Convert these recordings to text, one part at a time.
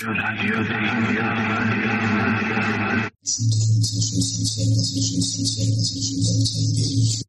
Listen to the intentions, intentions,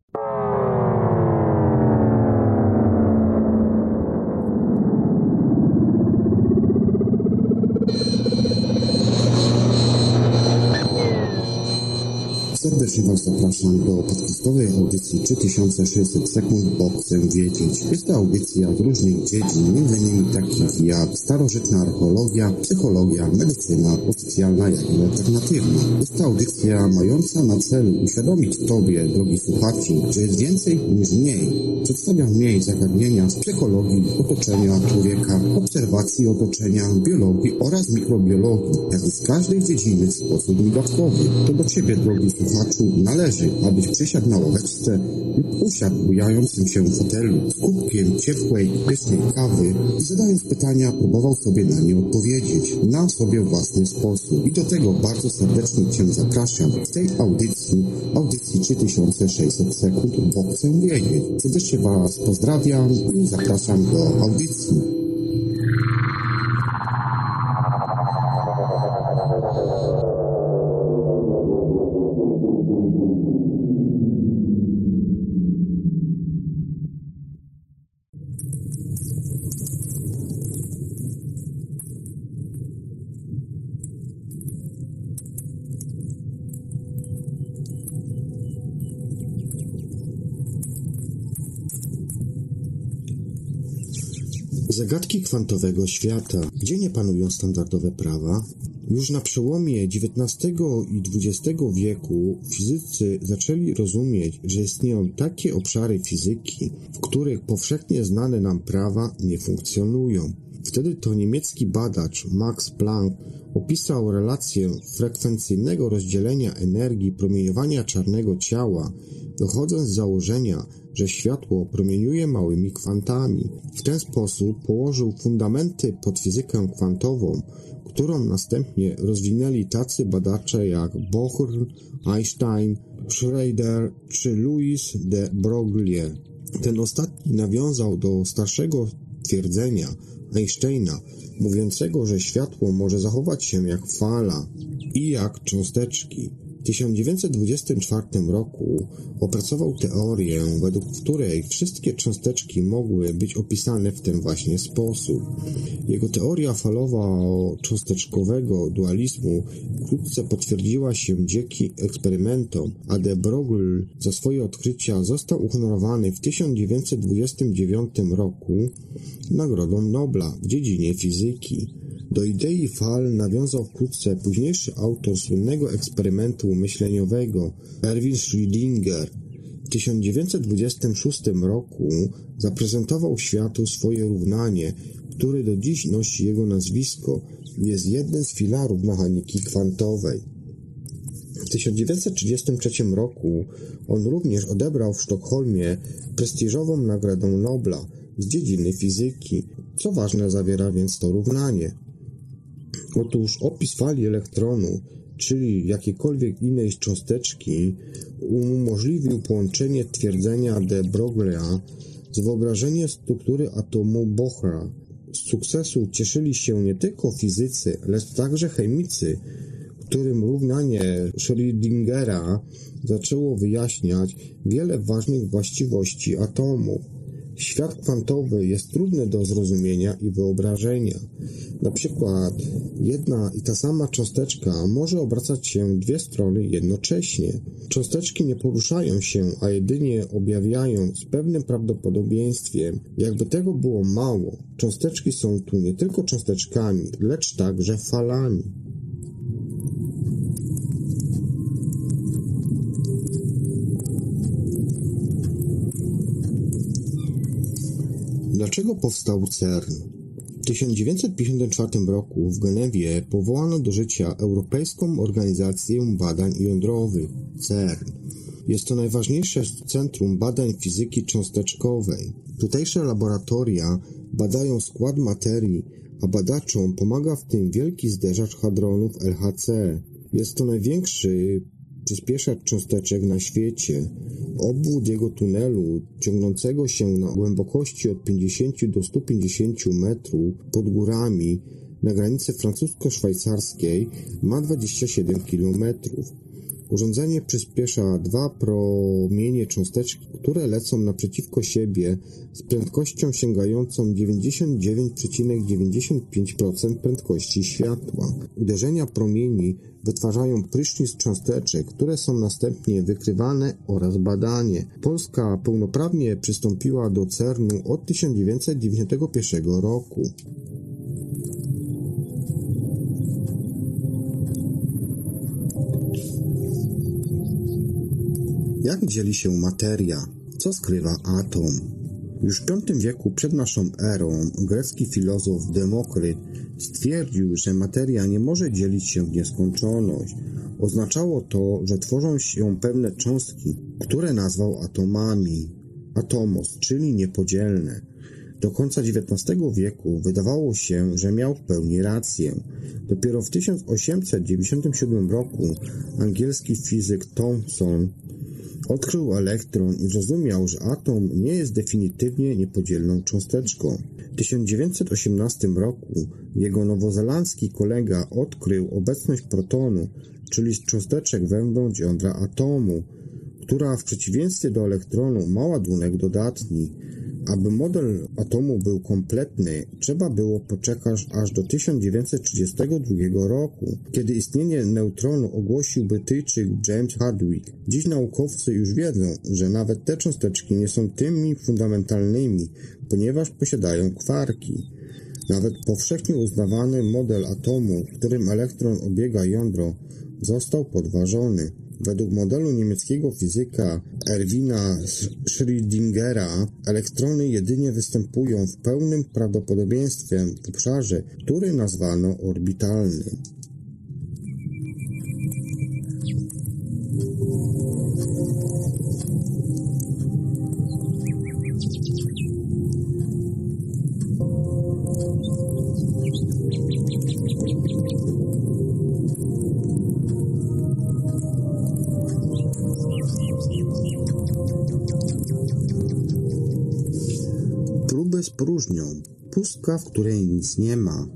Serdecznie Was zapraszam do podcastowej audycji 3600 sekund, bo chcę wiedzieć. Jest to audycja z różnych dziedzin, m.in. takich jak starożytna archeologia, psychologia, medycyna oficjalna, jak i alternatywna. Jest to audycja mająca na celu uświadomić Tobie, drogi słuchaczu, że jest więcej niż mniej. Przedstawiam mniej zagadnienia z psychologii, otoczenia człowieka, obserwacji otoczenia, biologii oraz mikrobiologii, jak i z każdej dziedziny w sposób migawkowy. To do Ciebie, drogi słuchaczu, należy, abyś przysiadł na ławeczce lub usiadł bujającym się w fotelu z kubkiem ciepłej, pysznej kawy i zadając pytania próbował sobie na nie odpowiedzieć na sobie własny sposób. I do tego bardzo serdecznie Cię zapraszam w tej audycji, audycji 3600 sekund, bo chcę wiedzieć. Serdecznie Was pozdrawiam i zapraszam do audycji. Zagadki kwantowego świata. Gdzie nie panują standardowe prawa? Już na przełomie XIX i XX wieku fizycy zaczęli rozumieć, że istnieją takie obszary fizyki, w których powszechnie znane nam prawa nie funkcjonują. Wtedy to niemiecki badacz Max Planck opisał relację frekwencyjnego rozdzielenia energii promieniowania czarnego ciała, wychodząc z założenia, że światło promieniuje małymi kwantami. W ten sposób położył fundamenty pod fizykę kwantową, którą następnie rozwinęli tacy badacze jak Bohr, Einstein, Schroeder czy Louis de Broglie. Ten ostatni nawiązał do starszego twierdzenia Einsteina, mówiącego, że światło może zachować się jak fala i jak cząsteczki. W 1924 roku opracował teorię, według której wszystkie cząsteczki mogły być opisane w ten właśnie sposób. Jego teoria falowo-cząsteczkowego dualizmu wkrótce potwierdziła się dzięki eksperymentom, a de Broglie za swoje odkrycia został uhonorowany w 1929 roku Nagrodą Nobla w dziedzinie fizyki. Do idei fal nawiązał wkrótce późniejszy autor słynnego eksperymentu myśleniowego, Erwin Schrödinger. W 1926 roku zaprezentował światu swoje równanie, które do dziś nosi jego nazwisko i jest jednym z filarów mechaniki kwantowej. W 1933 roku on również odebrał w Sztokholmie prestiżową Nagrodę Nobla z dziedziny fizyki. Co ważne zawiera więc to równanie? Otóż opis fali elektronu, czyli jakiejkolwiek innej cząsteczki, umożliwił połączenie twierdzenia de Broglie'a z wyobrażeniem struktury atomu Bohra. Z sukcesu cieszyli się nie tylko fizycy, lecz także chemicy, którym równanie Schrödingera zaczęło wyjaśniać wiele ważnych właściwości atomów. Świat kwantowy jest trudny do zrozumienia i wyobrażenia. Na przykład jedna i ta sama cząsteczka może obracać się w dwie strony jednocześnie. Cząsteczki nie poruszają się, a jedynie objawiają z pewnym prawdopodobieństwem. Jakby tego było mało, cząsteczki są tu nie tylko cząsteczkami, lecz także falami. Dlaczego powstał CERN? W 1954 roku w Genewie powołano do życia Europejską Organizację Badań Jądrowych CERN. Jest to najważniejsze centrum badań fizyki cząsteczkowej. Tutejsze laboratoria badają skład materii, a badaczom pomaga w tym wielki zderzacz hadronów LHC. Jest to największy przyspieszacz cząsteczek na świecie. Obwód jego tunelu, ciągnącego się na głębokości od 50 do 150 metrów pod górami, na granicy francusko-szwajcarskiej ma 27 km. Urządzenie przyspiesza dwa promienie cząsteczki, które lecą naprzeciwko siebie z prędkością sięgającą 99,95% prędkości światła. Uderzenia promieni wytwarzają prysznic cząsteczek, które są następnie wykrywane oraz badane. Polska pełnoprawnie przystąpiła do CERN-u od 1991 roku. Jak dzieli się materia? Co skrywa atom? Już w V wieku przed naszą erą grecki filozof Demokryt stwierdził, że materia nie może dzielić się w nieskończoność. Oznaczało to, że tworzą się pewne cząstki, które nazwał atomami. Atomos, czyli niepodzielne. Do końca XIX wieku wydawało się, że miał w pełni rację. Dopiero w 1897 roku angielski fizyk Thomson Odkrył elektron i zrozumiał, że atom nie jest definitywnie niepodzielną cząsteczką. W 1918 roku jego nowozelandzki kolega odkrył obecność protonu, czyli cząsteczek wewnątrz jądra atomu, która w przeciwieństwie do elektronu ma ładunek dodatni. Aby model atomu był kompletny, trzeba było poczekać aż do 1932 roku, kiedy istnienie neutronu ogłosił Brytyjczyk James Hardwick. Dziś naukowcy już wiedzą, że nawet te cząsteczki nie są tymi fundamentalnymi, ponieważ posiadają kwarki. Nawet powszechnie uznawany model atomu, w którym elektron obiega jądro, został podważony. Według modelu niemieckiego fizyka Erwina Schrödingera elektrony jedynie występują w pełnym prawdopodobieństwie w obszarze, który nazwano orbitalnym. Z próżnią, pustka, w której nic nie ma.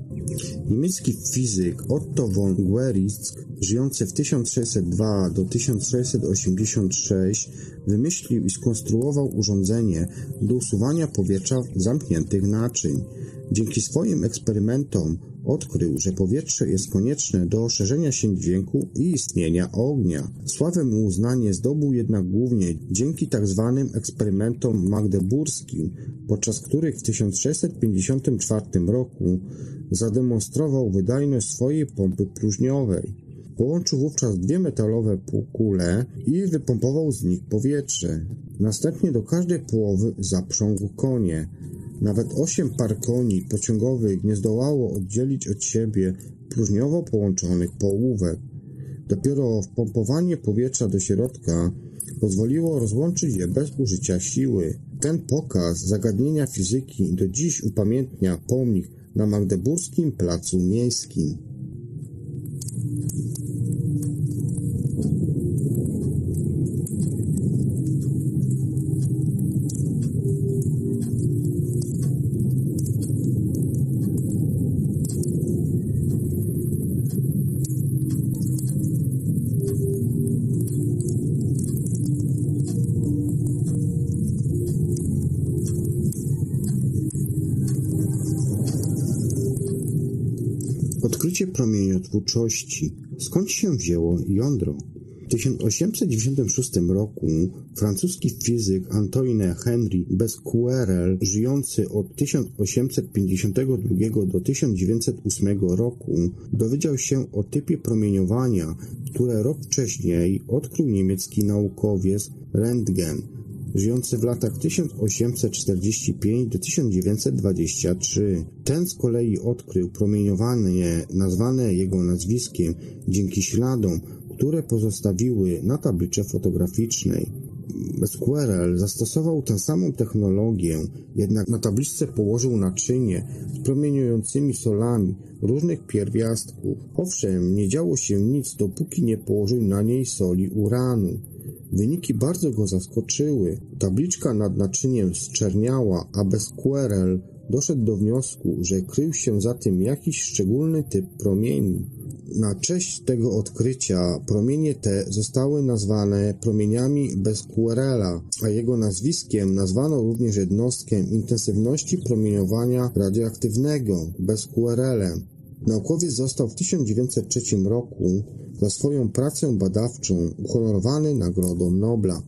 Niemiecki fizyk Otto von Guericke, żyjący w 1602 do 1686, wymyślił i skonstruował urządzenie do usuwania powietrza zamkniętych naczyń. Dzięki swoim eksperymentom Odkrył, że powietrze jest konieczne do szerzenia się dźwięku i istnienia ognia. Sławę mu uznanie zdobył jednak głównie dzięki tzw. Tak eksperymentom magdeburskim, podczas których w 1654 roku zademonstrował wydajność swojej pompy próżniowej. Połączył wówczas dwie metalowe kule i wypompował z nich powietrze. Następnie do każdej połowy zaprzągł konie. Nawet osiem par koni pociągowych nie zdołało oddzielić od siebie próżniowo połączonych połówek. Dopiero wpompowanie powietrza do środka pozwoliło rozłączyć je bez użycia siły. Ten pokaz zagadnienia fizyki do dziś upamiętnia pomnik na Magdeburskim Placu Miejskim. Odkrycie promieniotwórczości. Skąd się wzięło jądro? W 1896 roku francuski fizyk Antoine Henry Besquerel, żyjący od 1852 do 1908 roku, dowiedział się o typie promieniowania, które rok wcześniej odkrył niemiecki naukowiec Röntgen żyjący w latach 1845 do 1923. Ten z kolei odkrył promieniowanie nazwane jego nazwiskiem dzięki śladom, które pozostawiły na tablicy fotograficznej. Squirrel zastosował tę samą technologię, jednak na tabliczce położył naczynie z promieniującymi solami różnych pierwiastków. Owszem, nie działo się nic, dopóki nie położył na niej soli uranu. Wyniki bardzo go zaskoczyły. Tabliczka nad naczyniem zczerniała, a Besquerel doszedł do wniosku, że krył się za tym jakiś szczególny typ promieni. Na cześć tego odkrycia promienie te zostały nazwane promieniami Besquerela, a jego nazwiskiem nazwano również jednostkę intensywności promieniowania radioaktywnego Besquerelem. Naukowiec został w 1903 roku za swoją pracę badawczą uhonorowany Nagrodą Nobla.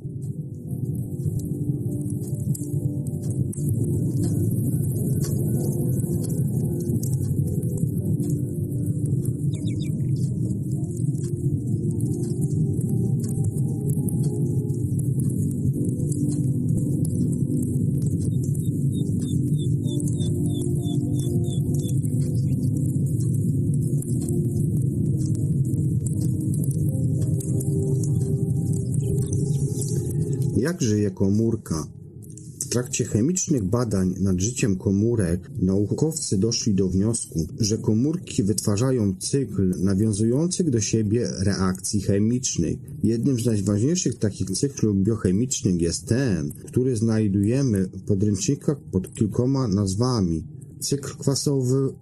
Komórka? W trakcie chemicznych badań nad życiem komórek naukowcy doszli do wniosku, że komórki wytwarzają cykl nawiązujących do siebie reakcji chemicznych. Jednym z najważniejszych takich cyklów biochemicznych jest ten, który znajdujemy w podręcznikach pod kilkoma nazwami. Cykl kwasowy,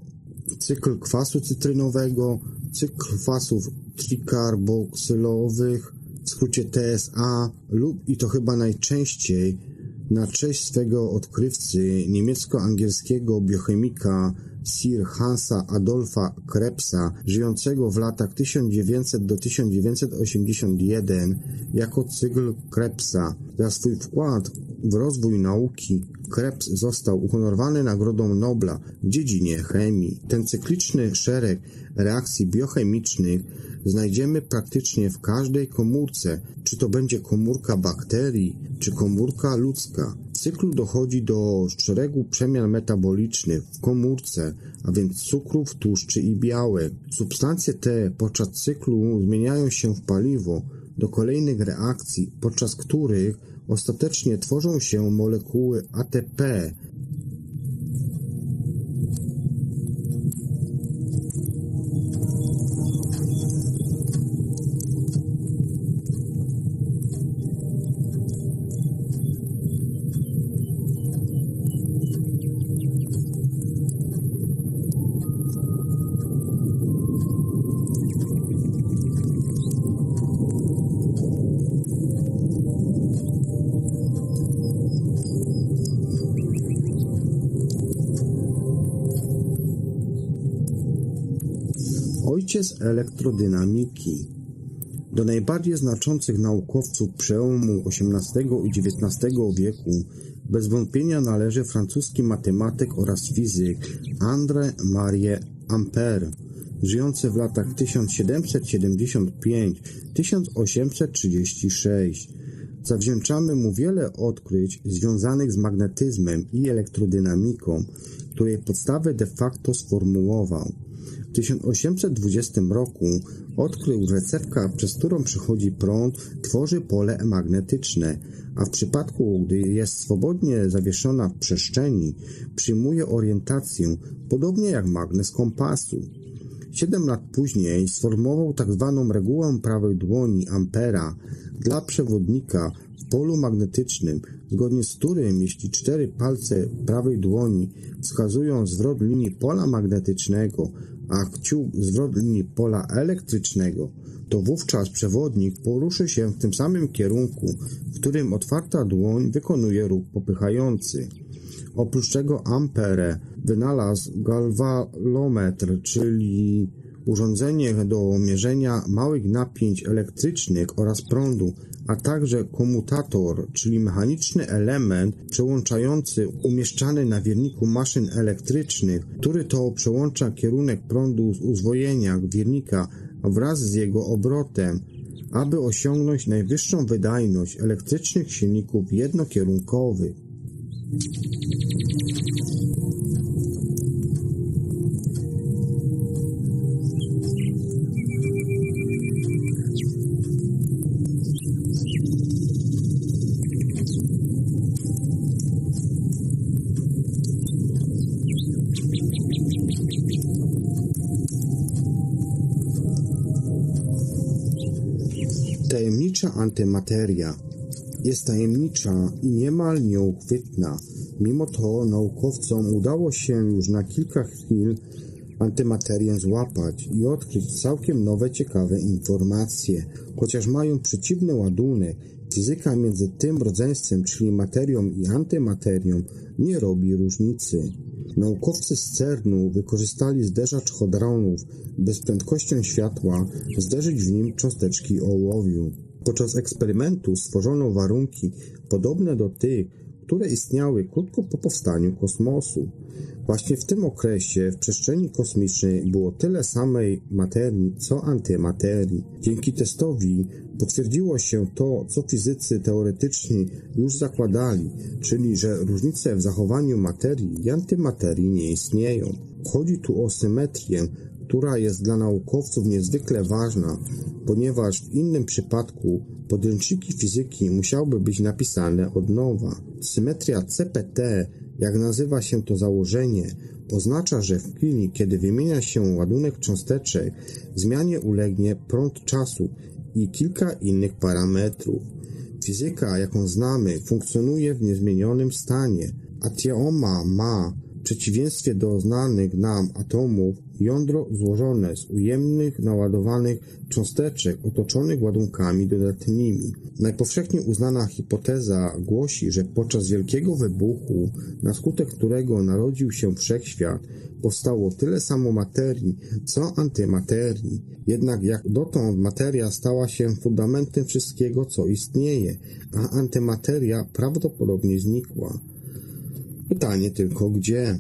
cykl kwasu cytrynowego, cykl kwasów trikarboksylowych, w skrócie TSA, lub i to chyba najczęściej na cześć swego odkrywcy niemiecko-angielskiego biochemika Sir Hansa Adolfa Krebsa, żyjącego w latach 1900 do 1981 jako cykl Krebsa. Za swój wkład w rozwój nauki Krebs został uhonorowany Nagrodą Nobla w dziedzinie chemii. Ten cykliczny szereg reakcji biochemicznych znajdziemy praktycznie w każdej komórce, czy to będzie komórka bakterii, czy komórka ludzka. W cyklu dochodzi do szeregu przemian metabolicznych w komórce, a więc cukrów, tłuszczy i białek. Substancje te podczas cyklu zmieniają się w paliwo do kolejnych reakcji, podczas których ostatecznie tworzą się molekuły ATP, Ojciec elektrodynamiki do najbardziej znaczących naukowców przełomu XVIII i XIX wieku bez wątpienia należy francuski matematyk oraz fizyk André Marie Ampère, żyjący w latach 1775-1836. Zawdzięczamy mu wiele odkryć związanych z magnetyzmem i elektrodynamiką, której podstawy de facto sformułował. W 1820 roku odkrył, że cewka, przez którą przechodzi prąd, tworzy pole magnetyczne, a w przypadku, gdy jest swobodnie zawieszona w przestrzeni, przyjmuje orientację, podobnie jak magnes kompasu. Siedem lat później sformułował tzw. Tak regułę prawej dłoni Ampera dla przewodnika w polu magnetycznym, zgodnie z którym jeśli cztery palce prawej dłoni wskazują zwrot linii pola magnetycznego, a kciuk zwrot linii pola elektrycznego, to wówczas przewodnik poruszy się w tym samym kierunku, w którym otwarta dłoń wykonuje ruch popychający. Oprócz tego Ampere wynalazł galvanometr, czyli urządzenie do mierzenia małych napięć elektrycznych oraz prądu, a także komutator, czyli mechaniczny element przełączający umieszczany na wierniku maszyn elektrycznych, który to przełącza kierunek prądu z uzwojenia wiernika wraz z jego obrotem, aby osiągnąć najwyższą wydajność elektrycznych silników jednokierunkowych. Tajemnicza antymateria jest tajemnicza i niemal nieuchwytna. Mimo to naukowcom udało się już na kilka chwil antymaterię złapać i odkryć całkiem nowe, ciekawe informacje. Chociaż mają przeciwny ładunek, fizyka między tym rodzeństwem, czyli materią i antymaterią, nie robi różnicy. Naukowcy z CERN-u wykorzystali zderzacz hadronów, by z prędkością światła zderzyć w nim cząsteczki ołowiu. Podczas eksperymentu stworzono warunki podobne do tych, które istniały krótko po powstaniu kosmosu. Właśnie w tym okresie w przestrzeni kosmicznej było tyle samej materii, co antymaterii. Dzięki testowi potwierdziło się to, co fizycy teoretyczni już zakładali, czyli że różnice w zachowaniu materii i antymaterii nie istnieją. Chodzi tu o symetrię, która jest dla naukowców niezwykle ważna, ponieważ w innym przypadku podręczniki fizyki musiałyby być napisane od nowa. Symetria CPT, jak nazywa się to założenie, oznacza, że w chwili, kiedy wymienia się ładunek cząsteczek, zmianie ulegnie prąd czasu i kilka innych parametrów. Fizyka, jaką znamy, funkcjonuje w niezmienionym stanie. Atioma ma przeciwieństwie do znanych nam atomów, jądro złożone z ujemnych, naładowanych cząsteczek otoczonych ładunkami dodatnimi. Najpowszechniej uznana hipoteza głosi, że podczas wielkiego wybuchu, na skutek którego narodził się wszechświat, powstało tyle samo materii, co antymaterii. Jednak jak dotąd materia stała się fundamentem wszystkiego, co istnieje, a antymateria prawdopodobnie znikła. Pytanie tylko gdzie?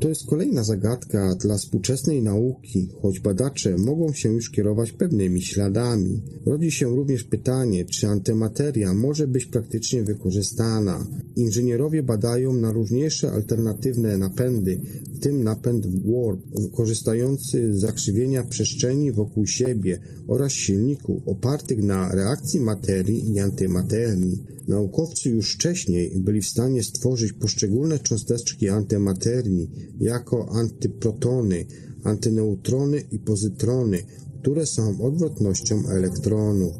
To jest kolejna zagadka dla współczesnej nauki, choć badacze mogą się już kierować pewnymi śladami. Rodzi się również pytanie, czy antymateria może być praktycznie wykorzystana. Inżynierowie badają na różniejsze alternatywne napędy, w tym napęd warp, korzystający z zakrzywienia przestrzeni wokół siebie oraz silników opartych na reakcji materii i antymaterii. Naukowcy już wcześniej byli w stanie stworzyć poszczególne cząsteczki antymaterii jako antyprotony, antyneutrony i pozytrony, które są odwrotnością elektronów.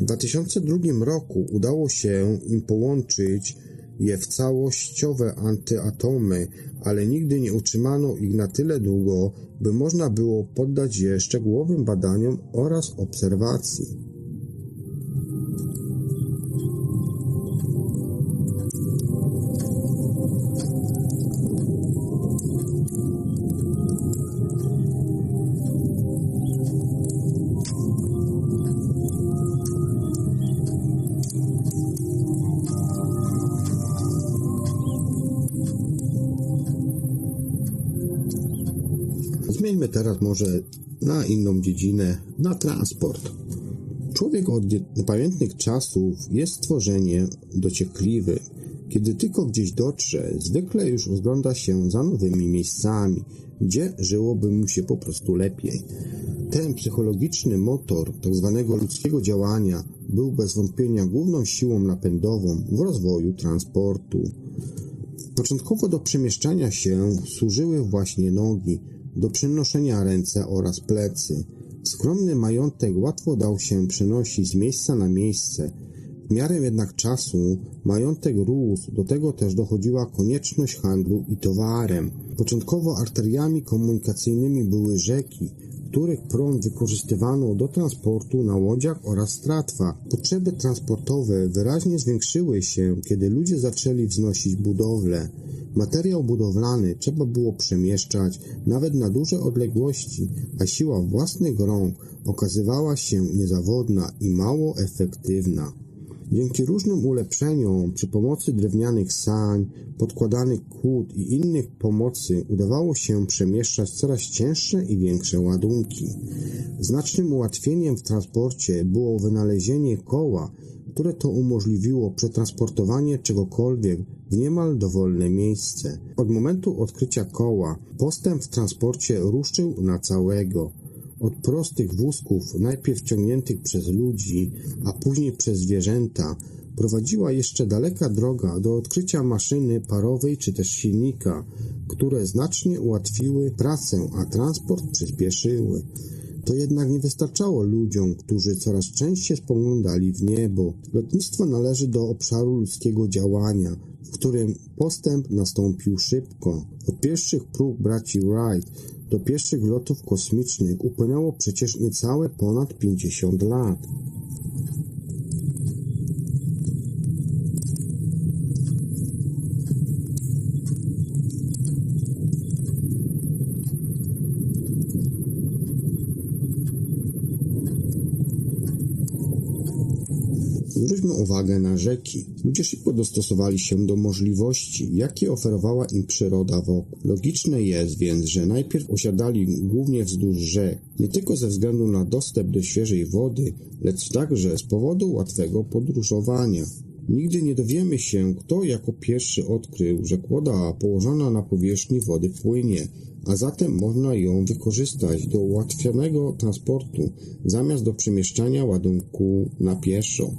W 2002 roku udało się im połączyć je w całościowe antyatomy, ale nigdy nie utrzymano ich na tyle długo, by można było poddać je szczegółowym badaniom oraz obserwacji. Może na inną dziedzinę, na transport. Człowiek od niepamiętnych czasów jest stworzeniem dociekliwym. Kiedy tylko gdzieś dotrze, zwykle już rozgląda się za nowymi miejscami, gdzie żyłoby mu się po prostu lepiej. Ten psychologiczny motor tzw. Tak ludzkiego działania był bez wątpienia główną siłą napędową w rozwoju transportu. Początkowo do przemieszczania się służyły właśnie nogi, do przenoszenia ręce oraz plecy. Skromny majątek łatwo dał się przenosić z miejsca na miejsce. W miarę jednak czasu majątek rósł, do tego też dochodziła konieczność handlu i towarem. Początkowo arteriami komunikacyjnymi były rzeki, których prąd wykorzystywano do transportu na łodziach oraz stratwach. Potrzeby transportowe wyraźnie zwiększyły się, kiedy ludzie zaczęli wznosić budowle. Materiał budowlany trzeba było przemieszczać nawet na duże odległości, a siła własnych rąk okazywała się niezawodna i mało efektywna. Dzięki różnym ulepszeniom przy pomocy drewnianych sań, podkładanych kłód i innych pomocy udawało się przemieszczać coraz cięższe i większe ładunki. Znacznym ułatwieniem w transporcie było wynalezienie koła, które to umożliwiło przetransportowanie czegokolwiek w niemal dowolne miejsce. Od momentu odkrycia koła postęp w transporcie ruszył na całego. Od prostych wózków, najpierw ciągniętych przez ludzi, a później przez zwierzęta, prowadziła jeszcze daleka droga do odkrycia maszyny parowej czy też silnika, które znacznie ułatwiły pracę, a transport przyspieszyły. To jednak nie wystarczało ludziom, którzy coraz częściej spoglądali w niebo. Lotnictwo należy do obszaru ludzkiego działania. w którym postęp nastąpił szybko. Od pierwszych prób braci Wright do pierwszych lotów kosmicznych upłynęło przecież niecałe ponad 50 lat. Zwróćmy uwagę na rzeki. Ludzie szybko dostosowali się do możliwości, jakie oferowała im przyroda wokół. Logiczne jest więc, że najpierw osiadali głównie wzdłuż rzek, nie tylko ze względu na dostęp do świeżej wody, lecz także z powodu łatwego podróżowania. Nigdy nie dowiemy się, kto jako pierwszy odkrył, że kłoda położona na powierzchni wody płynie, a zatem można ją wykorzystać do ułatwionego transportu zamiast do przemieszczania ładunku na pieszo.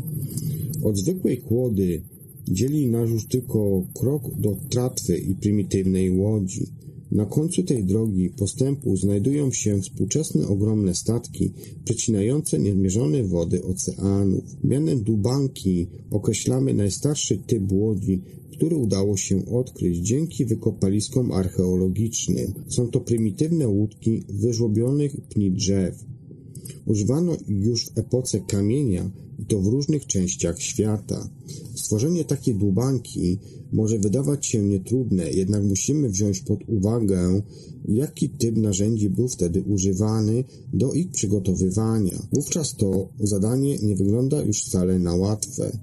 Od zwykłej kłody dzieli nas już tylko krok do tratwy i prymitywnej łodzi. Na końcu tej drogi postępu znajdują się współczesne ogromne statki przecinające niezmierzone wody oceanów. Mianem dubanki określamy najstarszy typ łodzi, który udało się odkryć dzięki wykopaliskom archeologicznym. Są to prymitywne łódki wyżłobionych pni drzew. Używano już w epoce kamienia i to w różnych częściach świata. Stworzenie takiej dłubanki może wydawać się nietrudne, jednak musimy wziąć pod uwagę, jaki typ narzędzi był wtedy używany do ich przygotowywania. Wówczas to zadanie nie wygląda już wcale na łatwe.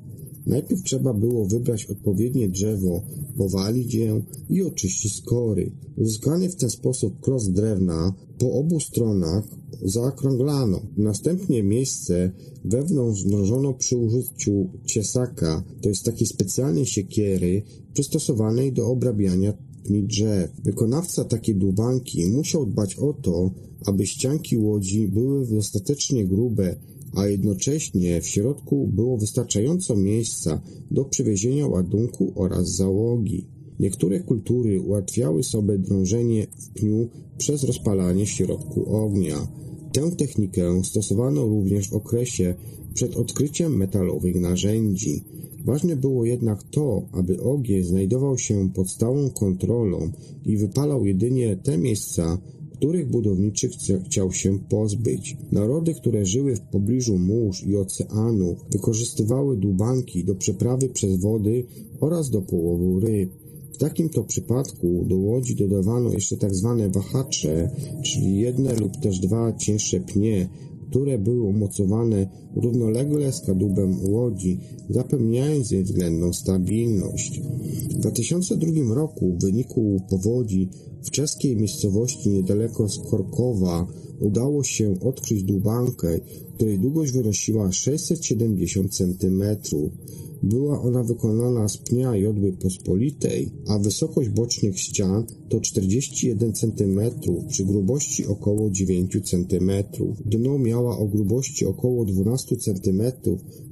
Najpierw trzeba było wybrać odpowiednie drzewo, powalić je i oczyścić skory. Uzyskany w ten sposób kros drewna po obu stronach zaokrąglano. Następnie miejsce wewnątrz drążono przy użyciu ciesaka, to jest takiej specjalnej siekiery przystosowanej do obrabiania drzew. Wykonawca takiej dłubanki musiał dbać o to, aby ścianki łodzi były dostatecznie grube, a jednocześnie w środku było wystarczająco miejsca do przywiezienia ładunku oraz załogi. Niektóre kultury ułatwiały sobie drążenie w pniu przez rozpalanie w środku ognia. Tę technikę stosowano również w okresie przed odkryciem metalowych narzędzi. Ważne było jednak to, aby ogień znajdował się pod stałą kontrolą i wypalał jedynie te miejsca, których budowniczy chciał się pozbyć. Narody, które żyły w pobliżu mórz i oceanów, wykorzystywały dłubanki do przeprawy przez wody oraz do połowu ryb. W takim to przypadku do łodzi dodawano jeszcze tak zwane wahacze, czyli jedne lub też dwa cięższe pnie, które były umocowane równolegle z kadłubem łodzi, zapewniając jej względną stabilność. W 2002 roku w wyniku powodzi w czeskiej miejscowości niedaleko Skorkowa udało się odkryć dłubankę, której długość wynosiła 670 cm. Była ona wykonana z pnia jodły pospolitej, a wysokość bocznych ścian to 41 cm przy grubości około 9 cm. Dno miała o grubości około 12 cm,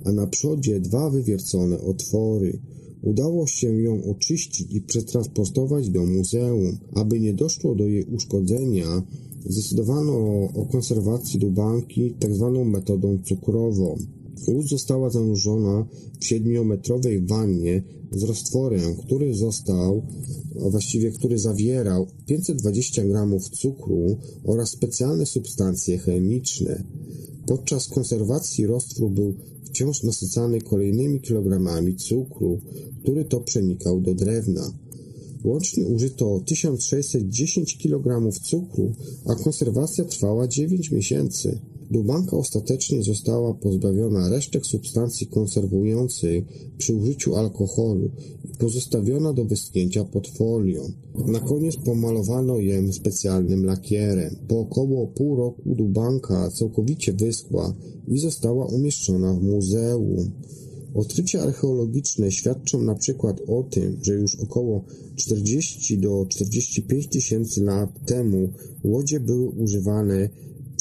a na przodzie dwa wywiercone otwory. Udało się ją oczyścić i przetransportować do muzeum. Aby nie doszło do jej uszkodzenia, zdecydowano o konserwacji dubanki tzw. Tak metodą cukrową. Łódź została zanurzona w siedmiometrowej wannie z roztworem, który został, właściwie który zawierał 520 gramów cukru oraz specjalne substancje chemiczne. Podczas konserwacji roztwór był wciąż nasycany kolejnymi kilogramami cukru, który to przenikał do drewna. Łącznie użyto 1610 kg cukru, a konserwacja trwała 9 miesięcy. Dubanka ostatecznie została pozbawiona resztek substancji konserwujących przy użyciu alkoholu i pozostawiona do wyschnięcia pod folią. Na koniec pomalowano ją specjalnym lakierem. Po około pół roku dubanka całkowicie wyschła i została umieszczona w muzeum. Odkrycia archeologiczne świadczą na przykład o tym, że już około 40 do 45 tysięcy lat temu łodzie były używane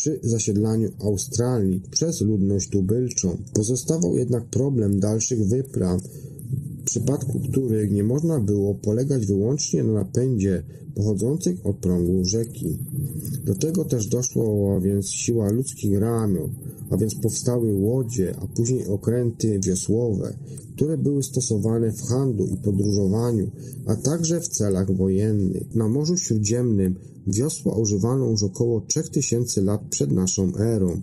przy zasiedlaniu Australii przez ludność tubylczą. Pozostawał jednak problem dalszych wypraw przypadku których nie można było polegać wyłącznie na napędzie pochodzącym od prądu rzeki. Do tego też doszła więc siła ludzkich ramion, a więc powstały łodzie, a później okręty wiosłowe, które były stosowane w handlu i podróżowaniu, a także w celach wojennych. Na Morzu Śródziemnym wiosła używano już około 3000 lat przed naszą erą.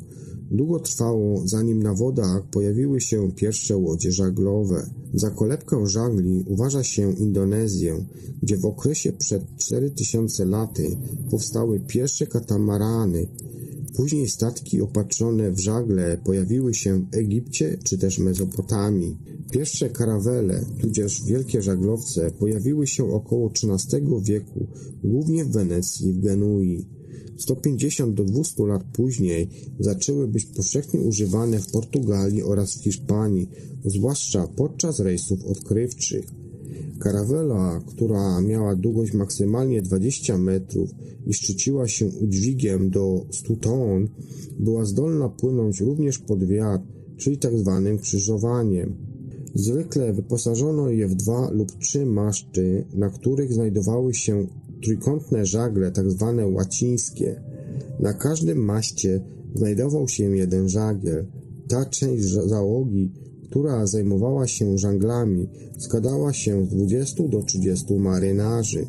Długo trwało, zanim na wodach pojawiły się pierwsze łodzie żaglowe. Za kolebkę żagli uważa się Indonezję, gdzie w okresie przed 4000 laty powstały pierwsze katamarany. Później statki opatrzone w żagle pojawiły się w Egipcie czy też Mezopotamii. Pierwsze karawele, tudzież wielkie żaglowce, pojawiły się około XIII wieku, głównie w Wenecji i w Genui. 150 do 200 lat później zaczęły być powszechnie używane w Portugalii oraz w Hiszpanii, zwłaszcza podczas rejsów odkrywczych. Karawela, która miała długość maksymalnie 20 metrów i szczyciła się udźwigiem do 100 ton, była zdolna płynąć również pod wiatr, czyli tak zwanym krzyżowaniem. Zwykle wyposażono je w dwa lub trzy maszty, na których znajdowały się trójkątne żagle, tak zwane łacińskie. Na każdym maście znajdował się jeden żagiel. Ta część załogi, która zajmowała się żaglami, składała się z 20 do 30 marynarzy.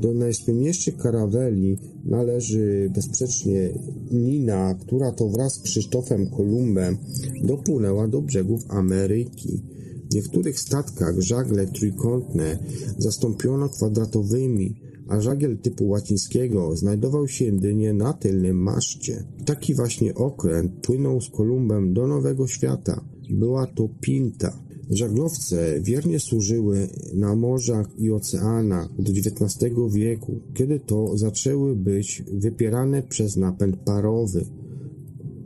Do najsłynniejszych karaweli należy bezsprzecznie Nina, która to wraz z Krzysztofem Kolumbem dopłynęła do brzegów Ameryki. W niektórych statkach żagle trójkątne zastąpiono kwadratowymi, a żagiel typu łacińskiego znajdował się jedynie na tylnym maszcie. Taki właśnie okręt płynął z Kolumbem do Nowego Świata. Była to Pinta. Żaglowce wiernie służyły na morzach i oceanach do XIX wieku, kiedy to zaczęły być wypierane przez napęd parowy.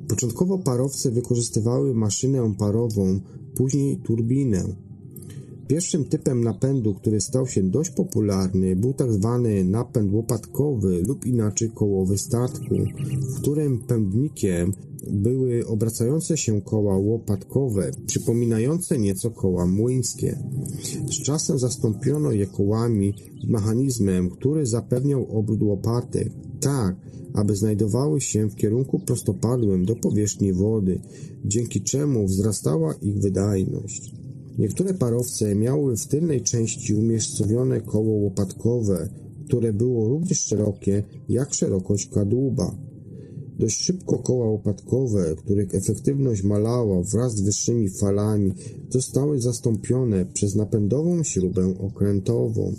Początkowo parowce wykorzystywały maszynę parową, później turbinę. Pierwszym typem napędu, który stał się dość popularny, był tak zwany napęd łopatkowy lub inaczej kołowy statku, w którym pędnikiem były obracające się koła łopatkowe, przypominające nieco koła młyńskie. Z czasem zastąpiono je kołami mechanizmem, który zapewniał obrót łopatek, tak, aby znajdowały się w kierunku prostopadłym do powierzchni wody, dzięki czemu wzrastała ich wydajność. Niektóre parowce miały w tylnej części umiejscowione koło łopatkowe, które było równie szerokie jak szerokość kadłuba. Dość szybko koła łopatkowe, których efektywność malała wraz z wyższymi falami, zostały zastąpione przez napędową śrubę okrętową.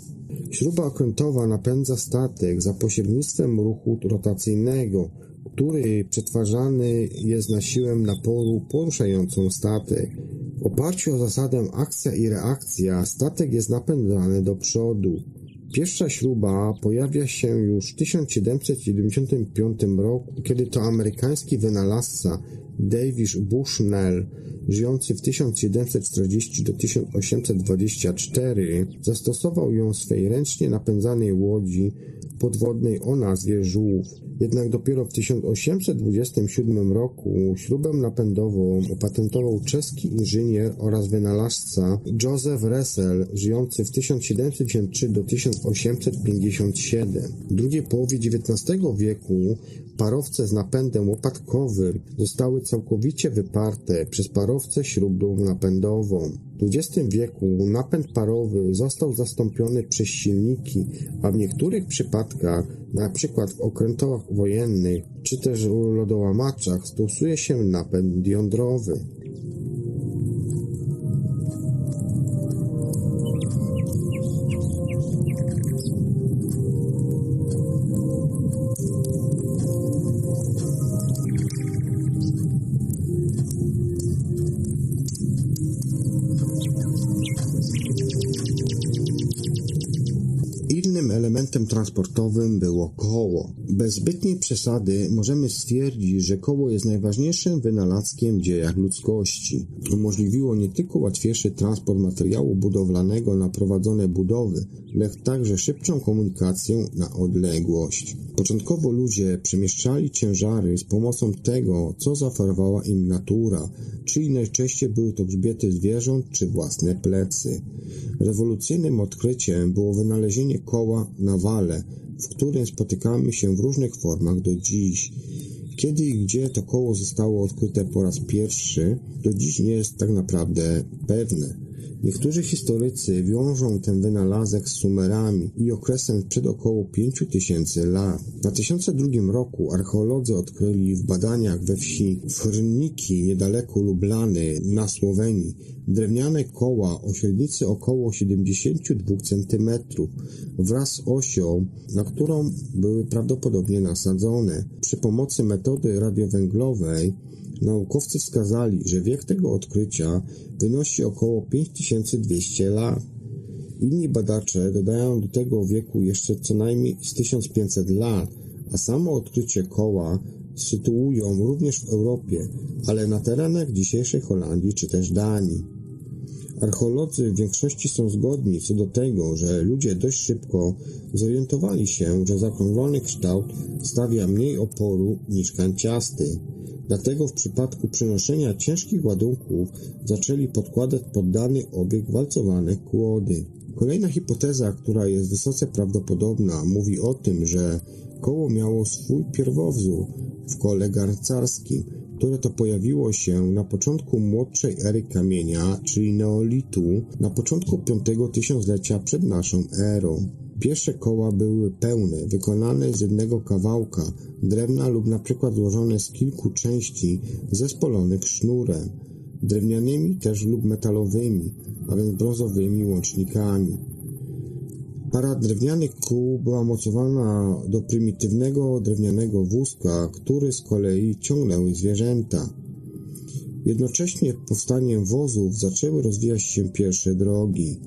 Śruba okrętowa napędza statek za pośrednictwem ruchu rotacyjnego, który przetwarzany jest na siłę naporu poruszającą statek. W oparciu o zasadę akcja i reakcja statek jest napędzany do przodu. Pierwsza śruba pojawia się już w 1775 roku, kiedy to amerykański wynalazca Davis Bushnell, żyjący w 1740 do 1824, zastosował ją w swej ręcznie napędzanej łodzi podwodnej o nazwie Żółw. Jednak dopiero w 1827 roku śrubę napędową opatentował czeski inżynier oraz wynalazca Joseph Ressel, żyjący w 1753 do 1857. W drugiej połowie XIX wieku parowce z napędem łopatkowym zostały całkowicie wyparte przez parowce śrubą napędową. XX wieku napęd parowy został zastąpiony przez silniki, a w niektórych przypadkach, przykład w okrętach wojennych czy też lodołamaczach, stosuje się napęd jądrowy. Bez zbytniej przesady możemy stwierdzić, że koło jest najważniejszym wynalazkiem w dziejach ludzkości. Umożliwiło nie tylko łatwiejszy transport materiału budowlanego na prowadzone budowy, lecz także szybszą komunikację na odległość. Początkowo ludzie przemieszczali ciężary z pomocą tego, co zaoferowała im natura, czyli najczęściej były to grzbiety zwierząt czy własne plecy. Rewolucyjnym odkryciem było wynalezienie koła na wale, w którym spotykamy się w różnych formach do dziś. Kiedy i gdzie to koło zostało odkryte po raz pierwszy, do dziś nie jest tak naprawdę pewne. Niektórzy historycy wiążą ten wynalazek z Sumerami i okresem przed około 5000 lat. W 2002 roku archeolodzy odkryli w badaniach we wsi Frniki niedaleko Lublany na Słowenii drewniane koła o średnicy około 72 cm wraz z osią, na którą były prawdopodobnie nasadzone. Przy pomocy metody radiowęglowej Naukowcy wskazali, że wiek tego odkrycia wynosi około 5200 lat. Inni badacze dodają do tego wieku jeszcze co najmniej z 1500 lat, a samo odkrycie koła sytuują również w Europie, ale na terenach dzisiejszej Holandii czy też Danii. Archeolodzy w większości są zgodni co do tego, że ludzie dość szybko zorientowali się, że zakrąglony kształt stawia mniej oporu niż kanciasty. Dlatego w przypadku przenoszenia ciężkich ładunków zaczęli podkładać pod dany obieg walcowane kłody. Kolejna hipoteza, która jest wysoce prawdopodobna, mówi o tym, że koło miało swój pierwowzór w kole garncarskim, które to pojawiło się na początku młodszej ery kamienia, czyli neolitu, na początku V tysiąclecia przed naszą erą. Pierwsze koła były pełne, wykonane z jednego kawałka drewna lub na przykład złożone z kilku części zespolonych sznurem, drewnianymi też lub metalowymi, a więc brązowymi łącznikami. Para drewnianych kół była mocowana do prymitywnego drewnianego wózka, który z kolei ciągnęły zwierzęta. Jednocześnie powstaniem wozów zaczęły rozwijać się pierwsze drogi.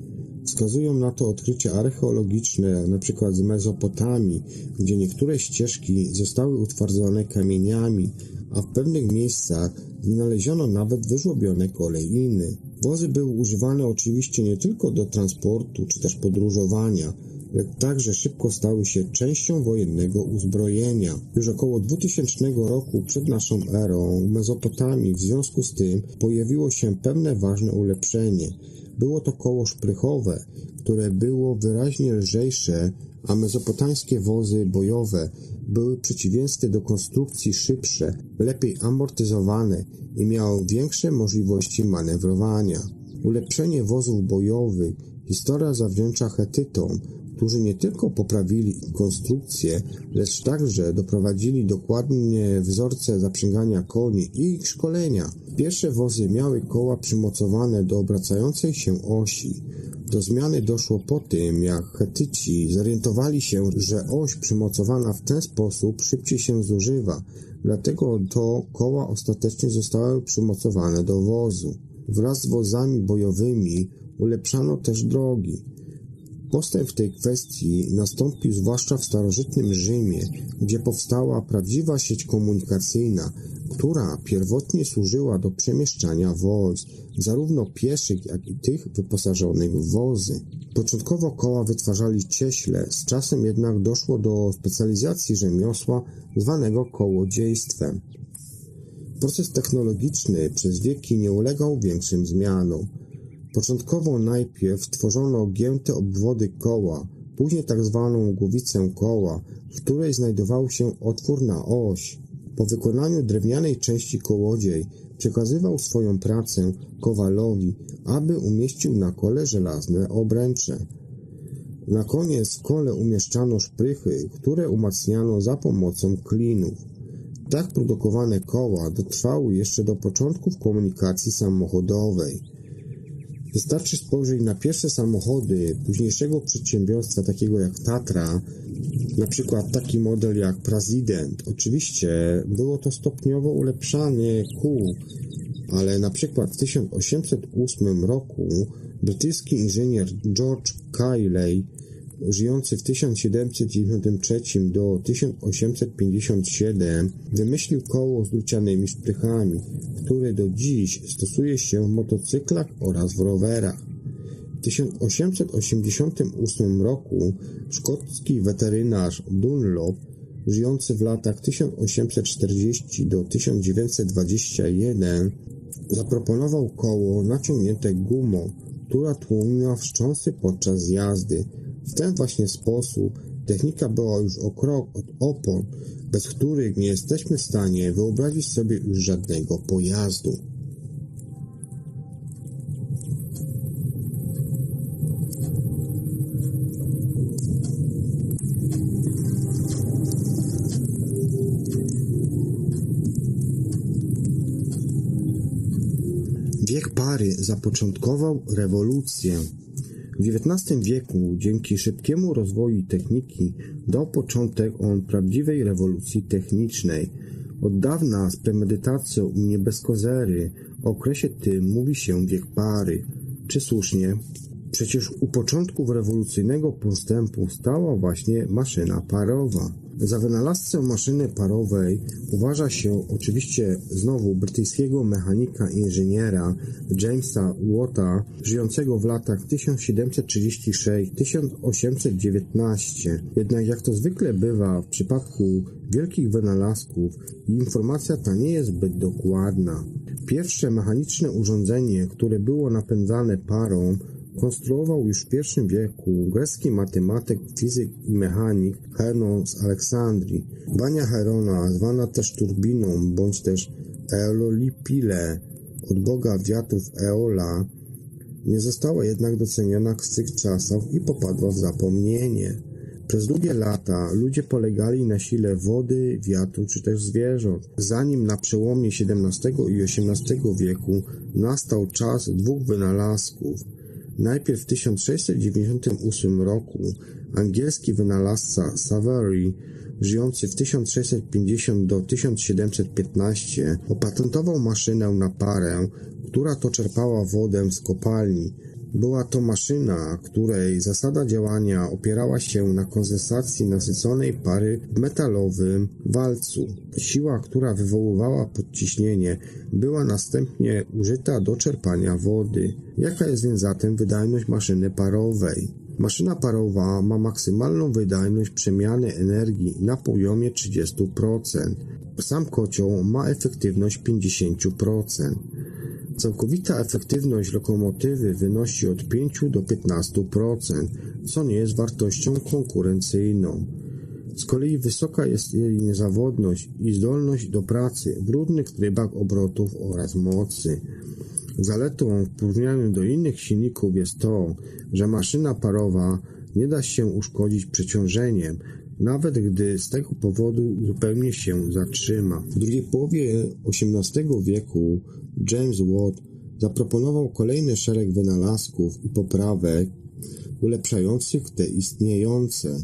Wskazują na to odkrycia archeologiczne, np. z Mezopotamii, gdzie niektóre ścieżki zostały utwardzone kamieniami, a w pewnych miejscach znaleziono nawet wyżłobione kolejiny. Wozy były używane oczywiście nie tylko do transportu czy też podróżowania, także szybko stały się częścią wojennego uzbrojenia. Już około 2000 roku przed naszą erą w Mezopotamii w związku z tym pojawiło się pewne ważne ulepszenie – było to koło szprychowe, które było wyraźnie lżejsze, a mezopotańskie wozy bojowe były przeciwieństwie do konstrukcji szybsze, lepiej amortyzowane i miały większe możliwości manewrowania. Ulepszenie wozów bojowych historia zawdzięcza Hetytom, którzy nie tylko poprawili konstrukcję, lecz także doprowadzili dokładnie wzorce zaprzęgania koni i ich szkolenia. Pierwsze wozy miały koła przymocowane do obracającej się osi. Do zmiany doszło po tym, jak Hetyci zorientowali się, że oś przymocowana w ten sposób szybciej się zużywa, dlatego to koła ostatecznie zostały przymocowane do wozu. Wraz z wozami bojowymi ulepszano też drogi. Postęp w tej kwestii nastąpił zwłaszcza w starożytnym Rzymie, gdzie powstała prawdziwa sieć komunikacyjna, która pierwotnie służyła do przemieszczania wojsk, zarówno pieszych, jak i tych wyposażonych w wozy. Początkowo koła wytwarzali cieśle, z czasem jednak doszło do specjalizacji rzemiosła zwanego kołodziejstwem. Proces technologiczny przez wieki nie ulegał większym zmianom. Początkowo najpierw tworzono gięte obwody koła, później tak zwaną głowicę koła, w której znajdował się otwór na oś. Po wykonaniu drewnianej części kołodziej przekazywał swoją pracę kowalowi, aby umieścił na kole żelazne obręcze. Na koniec w kole umieszczano szprychy, które umacniano za pomocą klinów. Tak produkowane koła dotrwały jeszcze do początków komunikacji samochodowej. Wystarczy spojrzeć na pierwsze samochody późniejszego przedsiębiorstwa takiego jak Tatra, na przykład taki model jak Prezydent. Oczywiście było to stopniowo ulepszanie kół, ale na przykład w 1808 roku brytyjski inżynier George Cayley żyjący w 1793 do 1857, wymyślił koło z drucianymi szprychami, które do dziś stosuje się w motocyklach oraz w rowerach. W 1888 roku szkocki weterynarz Dunlop, żyjący w latach 1840 do 1921, zaproponował koło naciągnięte gumą, która tłumiła wstrząsy podczas jazdy. W ten właśnie sposób technika była już o krok od opon, bez których nie jesteśmy w stanie wyobrazić sobie już żadnego pojazdu. Wiek pary zapoczątkował rewolucję. W XIX wieku, dzięki szybkiemu rozwojowi techniki, dał początek on prawdziwej rewolucji technicznej. Od dawna z premedytacją i nie bez kozery o okresie tym mówi się wiek pary. Czy słusznie? Przecież u początków rewolucyjnego postępu stała właśnie maszyna parowa. Za wynalazcę maszyny parowej uważa się oczywiście znowu brytyjskiego mechanika inżyniera Jamesa Watta, żyjącego w latach 1736-1819. Jednak jak to zwykle bywa w przypadku wielkich wynalazków, informacja ta nie jest zbyt dokładna. Pierwsze mechaniczne urządzenie, które było napędzane parą, konstruował już w I wieku grecki matematyk, fizyk i mechanik Heron z Aleksandrii. Bania Herona, zwana też turbiną bądź też Eolipile od boga wiatrów Eola, nie została jednak doceniona w tych czasach i popadła w zapomnienie. Przez długie lata ludzie polegali na sile wody, wiatru czy też zwierząt. Zanim na przełomie XVII i XVIII wieku nastał czas dwóch wynalazków – Najpierw w 1698 roku angielski wynalazca Savary, żyjący w 1650 do 1715, opatentował maszynę na parę, która to czerpała wodę z kopalni. Była to maszyna, której zasada działania opierała się na kondensacji nasyconej pary w metalowym walcu. Siła, która wywoływała podciśnienie, była następnie użyta do czerpania wody. Jaka jest więc zatem wydajność maszyny parowej? Maszyna parowa ma maksymalną wydajność przemiany energii na poziomie 30%. Sam kocioł ma efektywność 50%. Całkowita efektywność lokomotywy wynosi od 5 do 15%, co nie jest wartością konkurencyjną. Z kolei wysoka jest jej niezawodność i zdolność do pracy w różnych trybach obrotów oraz mocy. Zaletą w porównaniu do innych silników jest to, że maszyna parowa nie da się uszkodzić przeciążeniem, nawet gdy z tego powodu zupełnie się zatrzyma. W drugiej połowie XVIII wieku James Watt zaproponował kolejny szereg wynalazków i poprawek ulepszających te istniejące.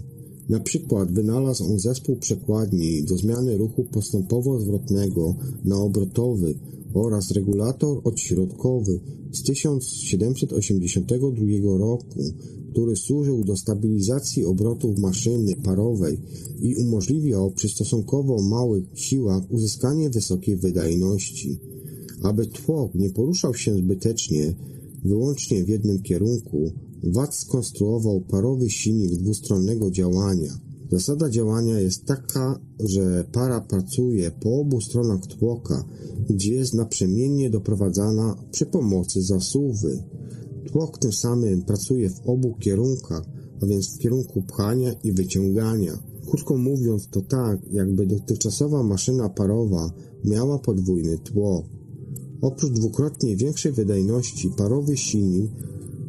Na przykład wynalazł on zespół przekładni do zmiany ruchu postępowo-zwrotnego na obrotowy oraz regulator odśrodkowy z 1782 roku, który służył do stabilizacji obrotów maszyny parowej i umożliwiał przy stosunkowo małych siłach uzyskanie wysokiej wydajności. Aby tłok nie poruszał się zbytecznie wyłącznie w jednym kierunku, Watt skonstruował parowy silnik dwustronnego działania. Zasada działania jest taka, że para pracuje po obu stronach tłoka, gdzie jest naprzemiennie doprowadzana przy pomocy zasuwy. Tłok tym samym pracuje w obu kierunkach, a więc w kierunku pchania i wyciągania. Krótko mówiąc, to tak, jakby dotychczasowa maszyna parowa miała podwójny tłok. Oprócz dwukrotnie większej wydajności, parowy silnik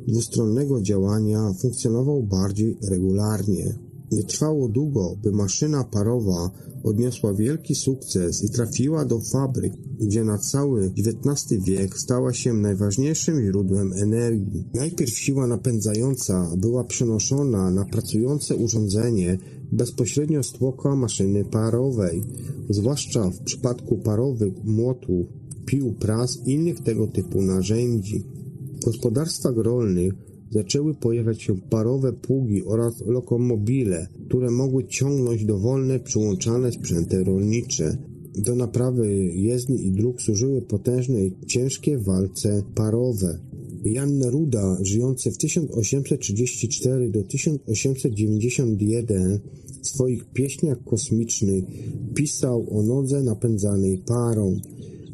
dwustronnego działania funkcjonował bardziej regularnie. Nie trwało długo, by maszyna parowa odniosła wielki sukces i trafiła do fabryk, gdzie na cały XIX wiek stała się najważniejszym źródłem energii. Najpierw siła napędzająca była przenoszona na pracujące urządzenie bezpośrednio z tłoka maszyny parowej, zwłaszcza w przypadku parowych młotów, pił, pras i innych tego typu narzędzi. W gospodarstwach rolnych zaczęły pojawiać się parowe pługi oraz lokomobile, które mogły ciągnąć dowolne przyłączane sprzęty rolnicze. Do naprawy jezdni i dróg służyły potężne i ciężkie walce parowe. Jan Neruda, żyjący w 1834 do 1891, w swoich pieśniach kosmicznych pisał o nodze napędzanej parą.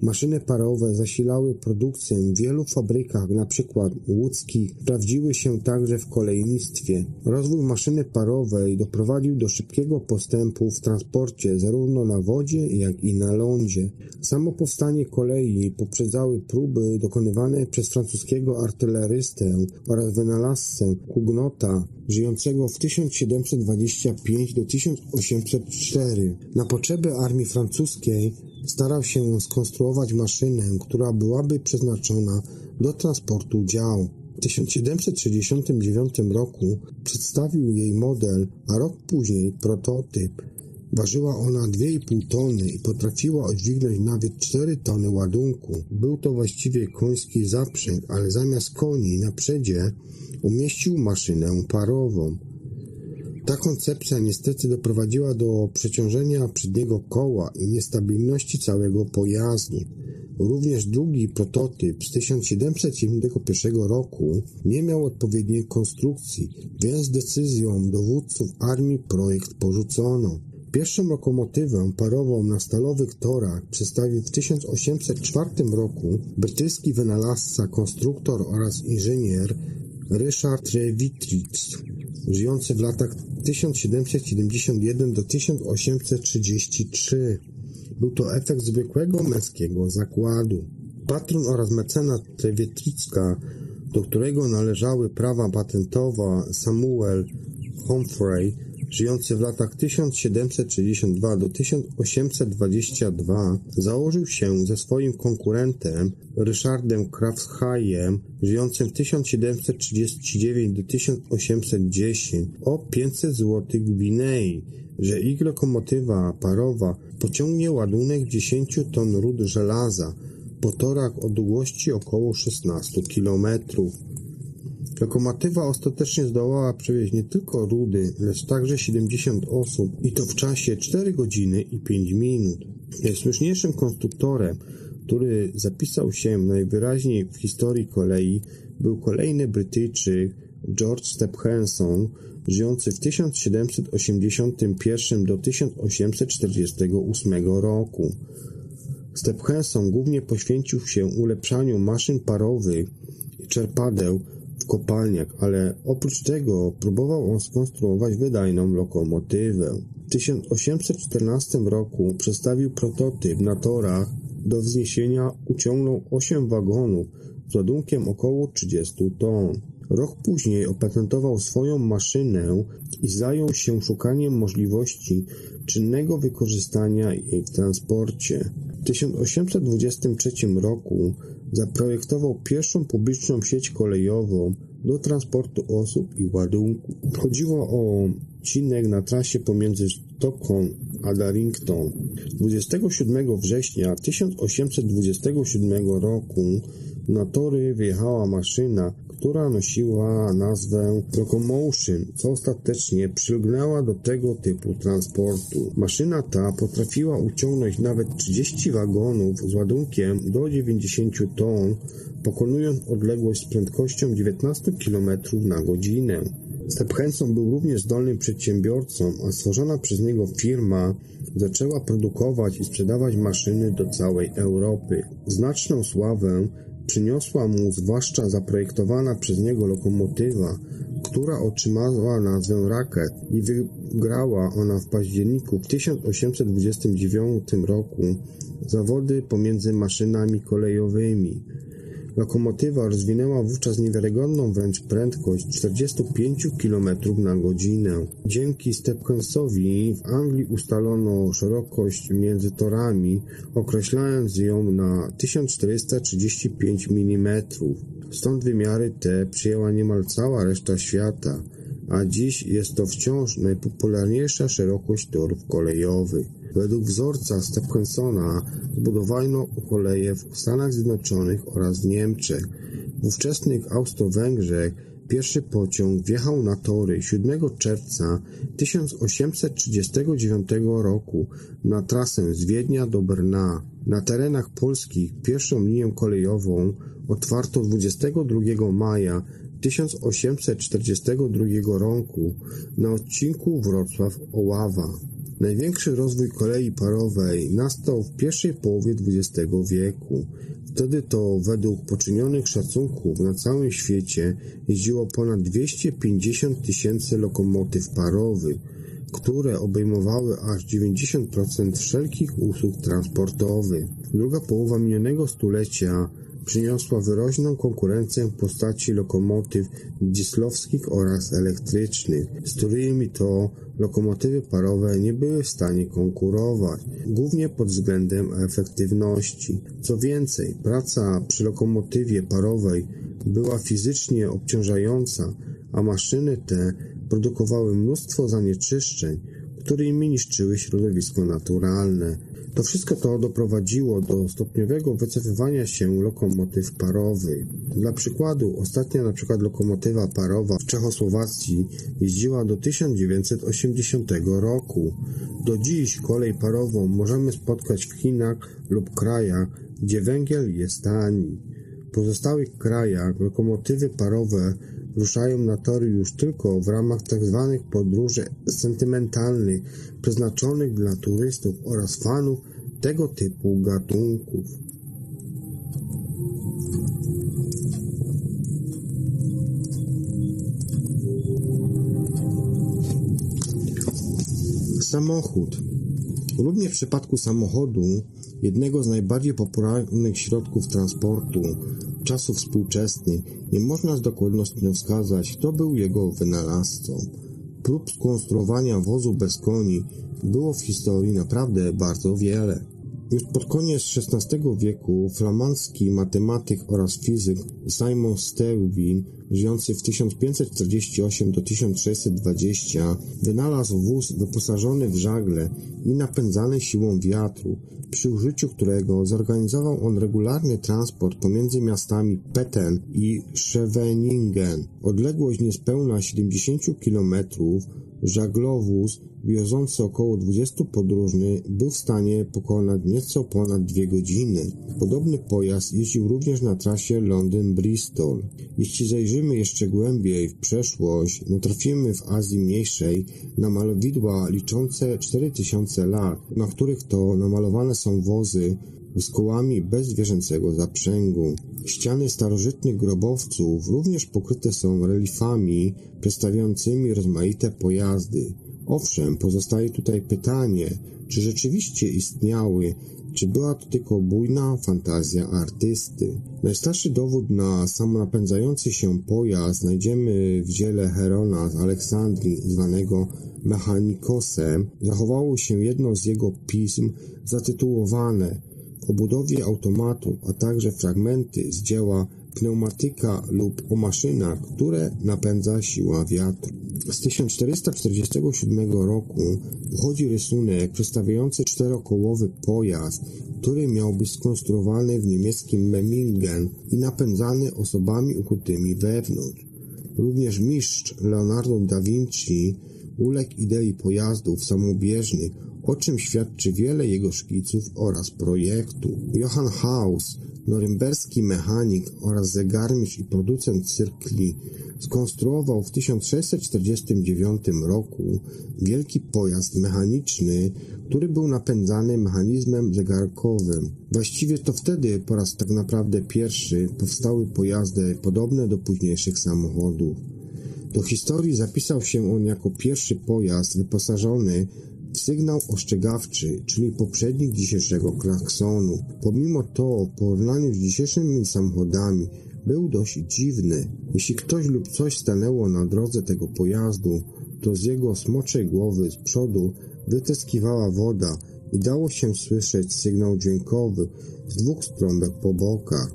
Maszyny parowe zasilały produkcję w wielu fabrykach, np. łódzkich, sprawdziły się także w kolejnictwie. Rozwój maszyny parowej doprowadził do szybkiego postępu w transporcie zarówno na wodzie, jak i na lądzie. Samo powstanie kolei poprzedzały próby dokonywane przez francuskiego artylerystę oraz wynalazcę Hugnota, żyjącego w 1725 do 1804. Na potrzeby armii francuskiej starał się skonstruować maszynę, która byłaby przeznaczona do transportu dział. W 1769 roku przedstawił jej model, a rok później prototyp. Ważyła ona 2,5 tony i potrafiła odźwignąć nawet 4 tony ładunku. Był to właściwie koński zaprzęg, ale zamiast koni na przedzie umieścił maszynę parową. Ta koncepcja niestety doprowadziła do przeciążenia przedniego koła i niestabilności całego pojazdu. Również drugi prototyp z 1771 roku nie miał odpowiedniej konstrukcji, więc decyzją dowódców armii projekt porzucono. Pierwszą lokomotywę parową na stalowych torach przedstawił w 1804 roku brytyjski wynalazca, konstruktor oraz inżynier Ryszard Revitrix, żyjący w latach 1771 do 1833. Był to efekt zwykłego męskiego zakładu. Patron oraz mecenat Trevietricka, do którego należały prawa patentowe Samuel Humphrey, żyjący w latach 1762 do 1822, założył się ze swoim konkurentem Ryszardem Kraftshajem, żyjącym w 1739 do 1810, o 500 zł Gwinei, że ich lokomotywa parowa pociągnie ładunek 10 ton ród żelaza po torach o długości około 16 kilometrów. Lokomotywa ostatecznie zdołała przewieźć nie tylko rudy, lecz także 70 osób i to w czasie 4 godziny i 5 minut. Najsłuszniejszym konstruktorem, który zapisał się najwyraźniej w historii kolei, był kolejny Brytyjczyk George Stephenson, żyjący w 1781 do 1848 roku. Stephenson głównie poświęcił się ulepszaniu maszyn parowych i czerpadeł w kopalniach, ale oprócz tego próbował on skonstruować wydajną lokomotywę. W 1814 roku przedstawił prototyp na torach do wzniesienia uciągnął 8 wagonów z ładunkiem około 30 ton. Rok później opatentował swoją maszynę i zajął się szukaniem możliwości czynnego wykorzystania jej w transporcie. W 1823 roku zaprojektował pierwszą publiczną sieć kolejową do transportu osób i ładunku. Chodziło o odcinek na trasie pomiędzy Stockholm a Darrington. 27 września 1827 roku na tory wjechała maszyna, która nosiła nazwę Locomotion, co ostatecznie przylgnęła do tego typu transportu. Maszyna ta potrafiła uciągnąć nawet 30 wagonów z ładunkiem do 90 ton, pokonując odległość z prędkością 19 km na godzinę. Stephenson był również zdolnym przedsiębiorcą, a stworzona przez niego firma zaczęła produkować i sprzedawać maszyny do całej Europy. Znaczną sławę Przyniosła mu zwłaszcza zaprojektowana przez niego lokomotywa, która otrzymała nazwę Racket i wygrała ona w październiku w 1829 roku zawody pomiędzy maszynami kolejowymi. Lokomotywa rozwinęła wówczas niewiarygodną wręcz prędkość 45 km na godzinę. Dzięki Stephensowi w Anglii ustalono szerokość między torami, określając ją na 1435 mm. Stąd wymiary te przyjęła niemal cała reszta świata, a dziś jest to wciąż najpopularniejsza szerokość torów kolejowych. Według wzorca Stephensona zbudowano koleje w Stanach Zjednoczonych oraz w Niemczech. W ówczesnych Austro-Węgrzech pierwszy pociąg wjechał na tory 7 czerwca 1839 roku na trasę z Wiednia do Brna. Na terenach polskich pierwszą linię kolejową otwarto 22 maja 1842 roku na odcinku Wrocław-Oława. Największy rozwój kolei parowej nastał w pierwszej połowie XX wieku. Wtedy to według poczynionych szacunków na całym świecie jeździło ponad 250 tysięcy lokomotyw parowych, które obejmowały aż 90% wszelkich usług transportowych. Druga połowa minionego stulecia przyniosła wyraźną konkurencję w postaci lokomotyw dieslowskich oraz elektrycznych, z którymi to lokomotywy parowe nie były w stanie konkurować, głównie pod względem efektywności. Co więcej, praca przy lokomotywie parowej była fizycznie obciążająca, a maszyny te produkowały mnóstwo zanieczyszczeń, którymi niszczyły środowisko naturalne. To wszystko to doprowadziło do stopniowego wycofywania się lokomotyw parowych. Dla przykładu, ostatnia na przykład lokomotywa parowa w Czechosłowacji jeździła do 1980 roku. Do dziś kolej parową możemy spotkać w Chinach lub krajach, gdzie węgiel jest tani. W pozostałych krajach lokomotywy parowe ruszają na tory już tylko w ramach tzw. Tak podróży sentymentalnych przeznaczonych dla turystów oraz fanów tego typu gatunków. Samochód. Również w przypadku samochodu, jednego z najbardziej popularnych środków transportu czasów współczesnych, nie można z dokładnością wskazać, kto był jego wynalazcą. Prób skonstruowania wozu bez koni było w historii naprawdę bardzo wiele. Już pod koniec XVI wieku flamandzki matematyk oraz fizyk Simon Steuwin, żyjący w 1548 do 1620, wynalazł wóz wyposażony w żagle i napędzany siłą wiatru, przy użyciu którego zorganizował on regularny transport pomiędzy miastami Petten i Scheveningen. Odległość niespełna 70 kilometrów Żaglowóz wiozący około 20 podróżnych był w stanie pokonać nieco ponad dwie godziny. Podobny pojazd jeździł również na trasie Londyn-Bristol. Jeśli zajrzymy jeszcze głębiej w przeszłość, natrafimy w Azji Mniejszej na malowidła liczące 4000 lat, na których to namalowane są wozy z kołami bez zwierzęcego zaprzęgu. Ściany starożytnych grobowców również pokryte są reliefami przedstawiającymi rozmaite pojazdy. Owszem, pozostaje tutaj pytanie, czy rzeczywiście istniały, czy była to tylko bujna fantazja artysty. Najstarszy dowód na samonapędzający się pojazd znajdziemy w dziele Herona z Aleksandrii, zwanego Mechanikosem. Zachowało się jedno z jego pism zatytułowane o budowie automatu, a także fragmenty z dzieła pneumatyka lub o maszynach, które napędza siła wiatru. Z 1447 roku pochodzi rysunek przedstawiający czterokołowy pojazd, który miał być skonstruowany w niemieckim Memmingen i napędzany osobami ukutymi wewnątrz. Również mistrz Leonardo da Vinci uległ idei pojazdów samobieżnych o czym świadczy wiele jego szkiców oraz projektu. Johann Haus, norymberski mechanik oraz zegarmistrz i producent cyrkli, skonstruował w 1649 roku wielki pojazd mechaniczny, który był napędzany mechanizmem zegarkowym. Właściwie to wtedy po raz tak naprawdę pierwszy powstały pojazdy podobne do późniejszych samochodów. Do historii zapisał się on jako pierwszy pojazd wyposażony Sygnał ostrzegawczy, czyli poprzednik dzisiejszego klaksonu, pomimo to w porównaniu z dzisiejszymi samochodami był dość dziwny. Jeśli ktoś lub coś stanęło na drodze tego pojazdu, to z jego smoczej głowy z przodu wytyskiwała woda i dało się słyszeć sygnał dźwiękowy z dwóch stron po bokach.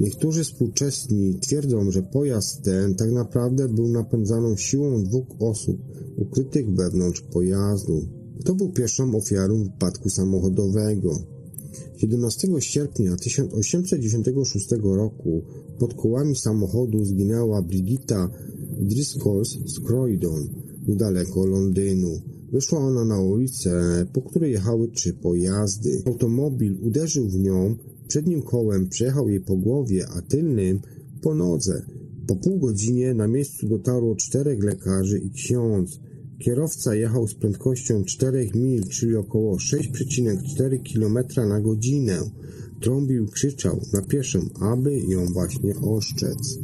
Niektórzy współczesni twierdzą, że pojazd ten tak naprawdę był napędzaną siłą dwóch osób ukrytych wewnątrz pojazdu. Kto był pierwszą ofiarą wypadku samochodowego? 17 sierpnia 1896 roku pod kołami samochodu zginęła Brigitta Driscoll z Croydon, niedaleko Londynu. Wyszła ona na ulicę, po której jechały trzy pojazdy. Automobil uderzył w nią, przednim kołem przejechał jej po głowie, a tylnym po nodze. Po pół godzinie na miejscu dotarło czterech lekarzy i ksiądz. Kierowca jechał z prędkością 4 mil, czyli około 6,4 km na godzinę. Trąbił krzyczał na pieszą, aby ją właśnie oszczec.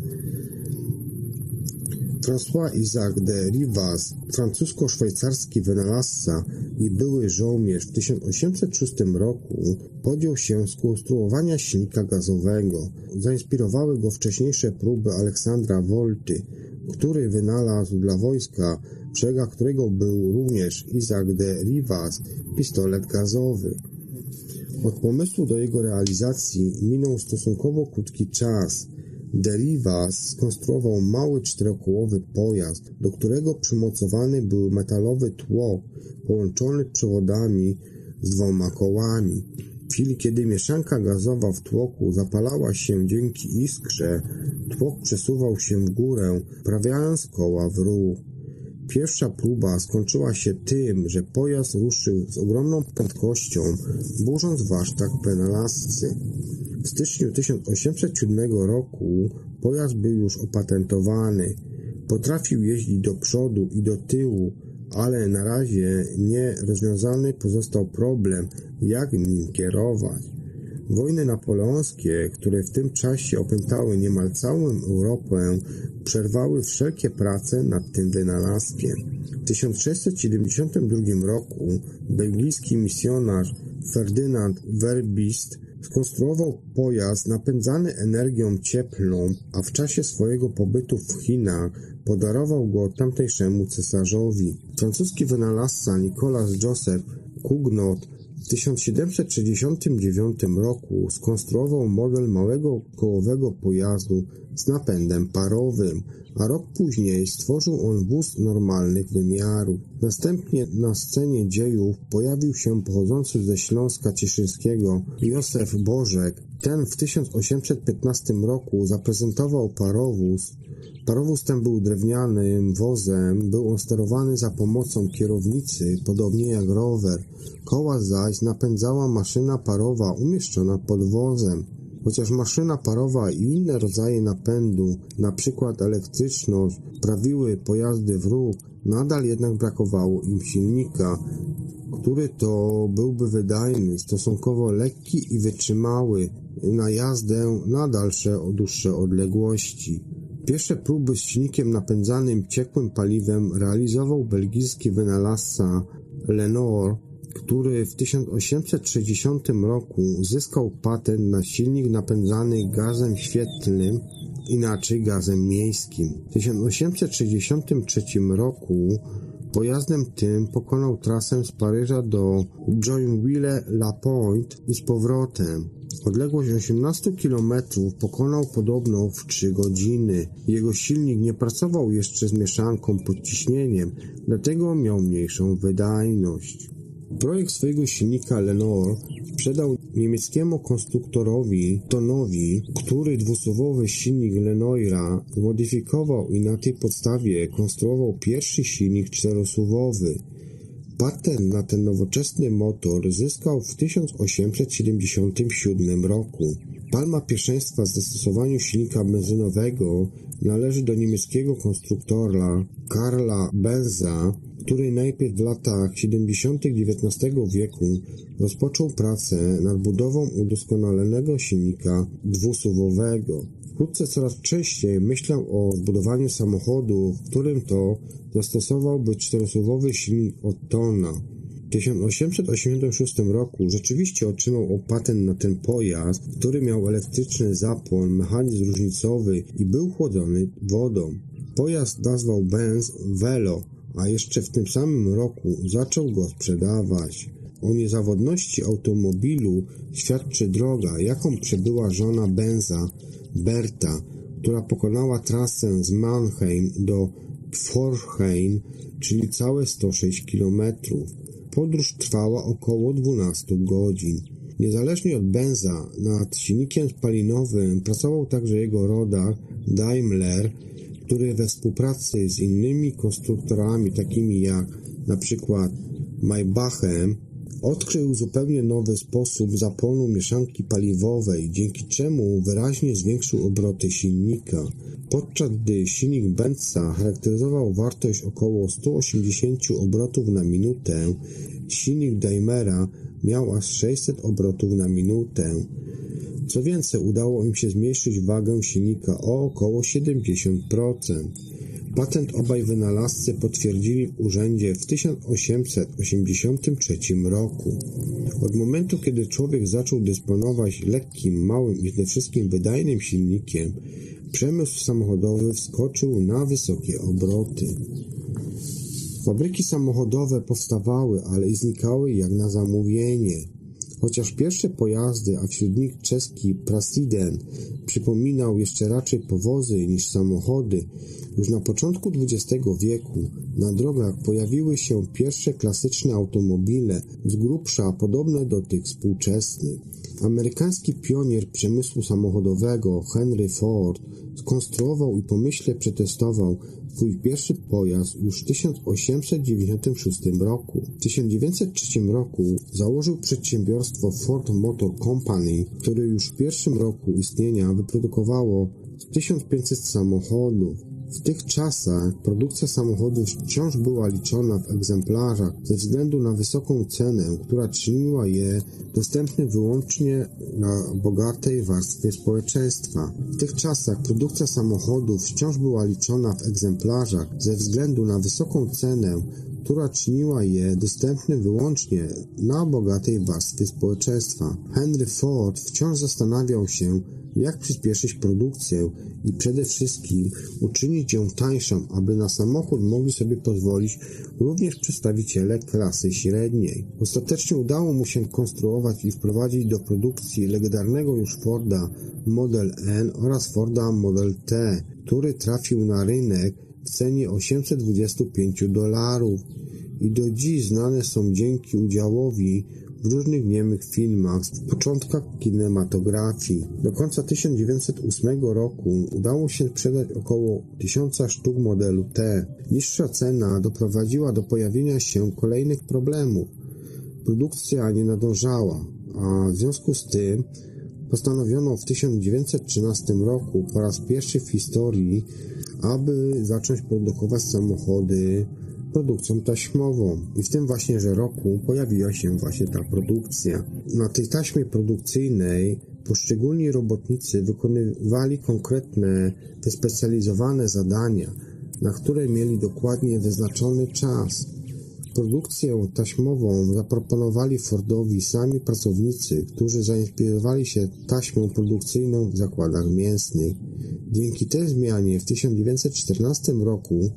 François Isaac de Rivas, francusko-szwajcarski wynalazca i były żołnierz w 1806 roku podjął się skonstruowania silnika gazowego. Zainspirowały go wcześniejsze próby Aleksandra Volty, który wynalazł dla wojska, szeregach którego był również Isaac de Rivas, pistolet gazowy. Od pomysłu do jego realizacji minął stosunkowo krótki czas – Rivas skonstruował mały czterokołowy pojazd, do którego przymocowany był metalowy tłok połączony przewodami z dwoma kołami. W chwili, kiedy mieszanka gazowa w tłoku zapalała się dzięki iskrze, tłok przesuwał się w górę, prawiając koła w ruch. Pierwsza próba skończyła się tym, że pojazd ruszył z ogromną prędkością, burząc warsztat wynalazcy. W styczniu 1807 roku pojazd był już opatentowany. Potrafił jeździć do przodu i do tyłu, ale na razie nie rozwiązany pozostał problem, jak nim kierować. Wojny napoleońskie, które w tym czasie opętały niemal całą Europę, przerwały wszelkie prace nad tym wynalazkiem. W 1672 roku belgijski misjonarz Ferdynand Verbist Skonstruował pojazd napędzany energią cieplną, a w czasie swojego pobytu w Chinach podarował go tamtejszemu cesarzowi. Francuski wynalazca Nicolas Joseph Cugnot w 1769 roku skonstruował model małego kołowego pojazdu z napędem parowym, a rok później stworzył on wóz normalnych wymiarów. Następnie na scenie dziejów pojawił się pochodzący ze Śląska Cieszyńskiego Józef Bożek. Ten w 1815 roku zaprezentował parowóz. Parowóz ten był drewnianym wozem, był on sterowany za pomocą kierownicy, podobnie jak rower. Koła zaś napędzała maszyna parowa umieszczona pod wozem. Chociaż maszyna parowa i inne rodzaje napędu, np. elektryczność, prawiły pojazdy w ruch, nadal jednak brakowało im silnika, który to byłby wydajny, stosunkowo lekki i wytrzymały na jazdę na dalsze, dłuższe odległości. Pierwsze próby z silnikiem napędzanym ciekłym paliwem realizował belgijski wynalazca Lenoir który w 1860 roku zyskał patent na silnik napędzany gazem świetlnym, inaczej gazem miejskim. W 1863 roku pojazdem tym pokonał trasę z Paryża do Joinville-la-Pointe i z powrotem. Odległość 18 km pokonał podobno w 3 godziny. Jego silnik nie pracował jeszcze z mieszanką pod ciśnieniem, dlatego miał mniejszą wydajność. Projekt swojego silnika Lenoir sprzedał niemieckiemu konstruktorowi Tonowi, który dwusuwowy silnik Lenoira zmodyfikował i na tej podstawie konstruował pierwszy silnik czterosuwowy. Patent na ten nowoczesny motor zyskał w 1877 roku. Palma pierwszeństwa w zastosowaniu silnika benzynowego należy do niemieckiego konstruktora Karla Benza, który najpierw w latach 70. XIX wieku rozpoczął pracę nad budową udoskonalonego silnika dwusuwowego. Wkrótce coraz częściej myślał o zbudowaniu samochodu, w którym to zastosowałby czterosuwowy silnik Ottona. W 1886 roku rzeczywiście otrzymał patent na ten pojazd, który miał elektryczny zapłon, mechanizm różnicowy i był chłodzony wodą. Pojazd nazwał Benz Velo, a jeszcze w tym samym roku zaczął go sprzedawać. O niezawodności automobilu świadczy droga, jaką przebyła żona Benza, Berta, która pokonała trasę z Mannheim do Pforheim, czyli całe 106 kilometrów. Podróż trwała około 12 godzin. Niezależnie od Benza, nad silnikiem spalinowym pracował także jego rodak Daimler, który we współpracy z innymi konstruktorami takimi jak na przykład Maybachem odkrył zupełnie nowy sposób zapłonu mieszanki paliwowej, dzięki czemu wyraźnie zwiększył obroty silnika. Podczas gdy silnik Benza charakteryzował wartość około 180 obrotów na minutę, silnik Daimera miał aż 600 obrotów na minutę. Co więcej, udało im się zmniejszyć wagę silnika o około 70%. Patent obaj wynalazcy potwierdzili w urzędzie w 1883 roku. Od momentu, kiedy człowiek zaczął dysponować lekkim, małym i przede wszystkim wydajnym silnikiem, przemysł samochodowy wskoczył na wysokie obroty. Fabryki samochodowe powstawały, ale i znikały jak na zamówienie. Chociaż pierwsze pojazdy, a wśród nich czeski Prasiden, przypominał jeszcze raczej powozy niż samochody, już na początku XX wieku na drogach pojawiły się pierwsze klasyczne automobile, z grubsza podobne do tych współczesnych. Amerykański pionier przemysłu samochodowego Henry Ford skonstruował i pomyśle przetestował swój pierwszy pojazd już w 1896 roku. W 1903 roku założył przedsiębiorstwo Ford Motor Company, które już w pierwszym roku istnienia wyprodukowało 1500 samochodów. W tych czasach produkcja samochodów wciąż była liczona w egzemplarzach ze względu na wysoką cenę, która czyniła je dostępne wyłącznie na bogatej warstwie społeczeństwa. W tych czasach produkcja samochodów wciąż była liczona w egzemplarzach ze względu na wysoką cenę, która czyniła je dostępne wyłącznie na bogatej warstwie społeczeństwa. Henry Ford wciąż zastanawiał się, jak przyspieszyć produkcję i przede wszystkim uczynić ją tańszą, aby na samochód mogli sobie pozwolić również przedstawiciele klasy średniej. Ostatecznie udało mu się konstruować i wprowadzić do produkcji legendarnego już Forda Model N oraz Forda Model T, który trafił na rynek w cenie 825 dolarów i do dziś znane są dzięki udziałowi w różnych niemych filmach z początkach kinematografii. Do końca 1908 roku udało się sprzedać około 1000 sztuk modelu T. Niższa cena doprowadziła do pojawienia się kolejnych problemów. Produkcja nie nadążała, a w związku z tym postanowiono w 1913 roku po raz pierwszy w historii, aby zacząć produkować samochody produkcją taśmową i w tym właśnie, że roku pojawiła się właśnie ta produkcja. Na tej taśmie produkcyjnej poszczególni robotnicy wykonywali konkretne, wyspecjalizowane zadania, na które mieli dokładnie wyznaczony czas. Produkcję taśmową zaproponowali Fordowi sami pracownicy, którzy zainspirowali się taśmą produkcyjną w zakładach mięsnych. Dzięki tej zmianie w 1914 roku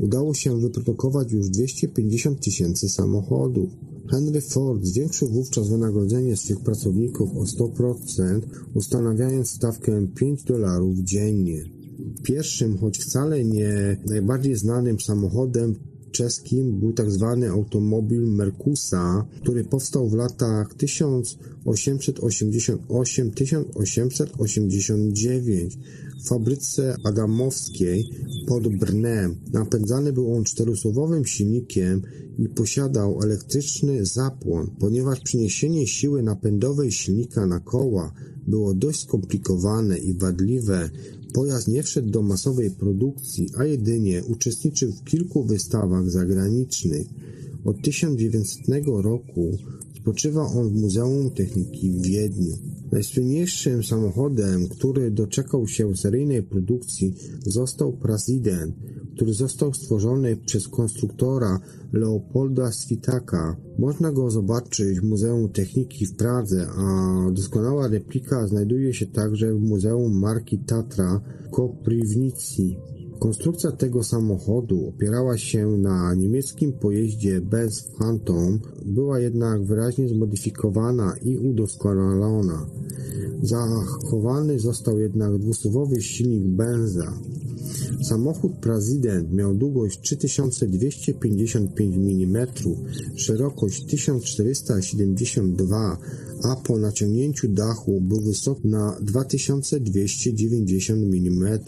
udało się wyprodukować już 250 tysięcy samochodów. Henry Ford zwiększył wówczas wynagrodzenie swych pracowników o 100%, ustanawiając stawkę 5 dolarów dziennie. Pierwszym, choć wcale nie najbardziej znanym samochodem czeskim był tak zwany automobil Mercusa, który powstał w latach 1888-1889 w fabryce adamowskiej pod Brnem. Napędzany był on czterosuwowym silnikiem i posiadał elektryczny zapłon, ponieważ przeniesienie siły napędowej silnika na koła było dość skomplikowane i wadliwe, Pojazd nie wszedł do masowej produkcji, a jedynie uczestniczył w kilku wystawach zagranicznych. Od 1900 roku spoczywa on w Muzeum Techniki w Wiedniu. Najsłynniejszym samochodem, który doczekał się seryjnej produkcji, został President, który został stworzony przez konstruktora Leopolda Svitaka. Można go zobaczyć w Muzeum Techniki w Pradze, a doskonała replika znajduje się także w Muzeum Marki Tatra w Koprivnici. Konstrukcja tego samochodu opierała się na niemieckim pojeździe Benz Phantom, była jednak wyraźnie zmodyfikowana i udoskonalona. Zachowany został jednak dwusuwowy silnik Benza. Samochód Prezydent miał długość 3255 mm, szerokość 1472, a po naciągnięciu dachu był wysoki na 2290 mm.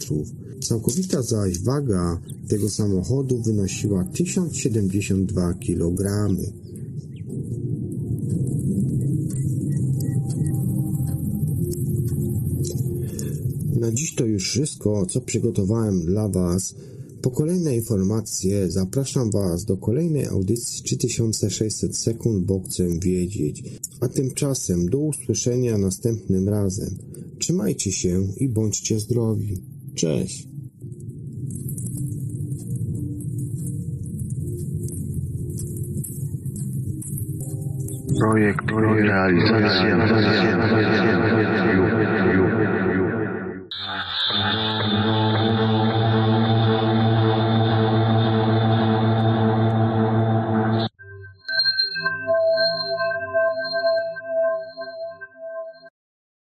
Całkowita zaś waga tego samochodu wynosiła 1072 kg. Na dziś to już wszystko, co przygotowałem dla Was. Po kolejne informacje zapraszam Was do kolejnej audycji 3600 sekund, bo chcę wiedzieć. A tymczasem do usłyszenia następnym razem. Trzymajcie się i bądźcie zdrowi. Cześć! Projekt, projekt realizacja, realizacja, realizacja, realizacja, realizacja, realizacja, realizacja.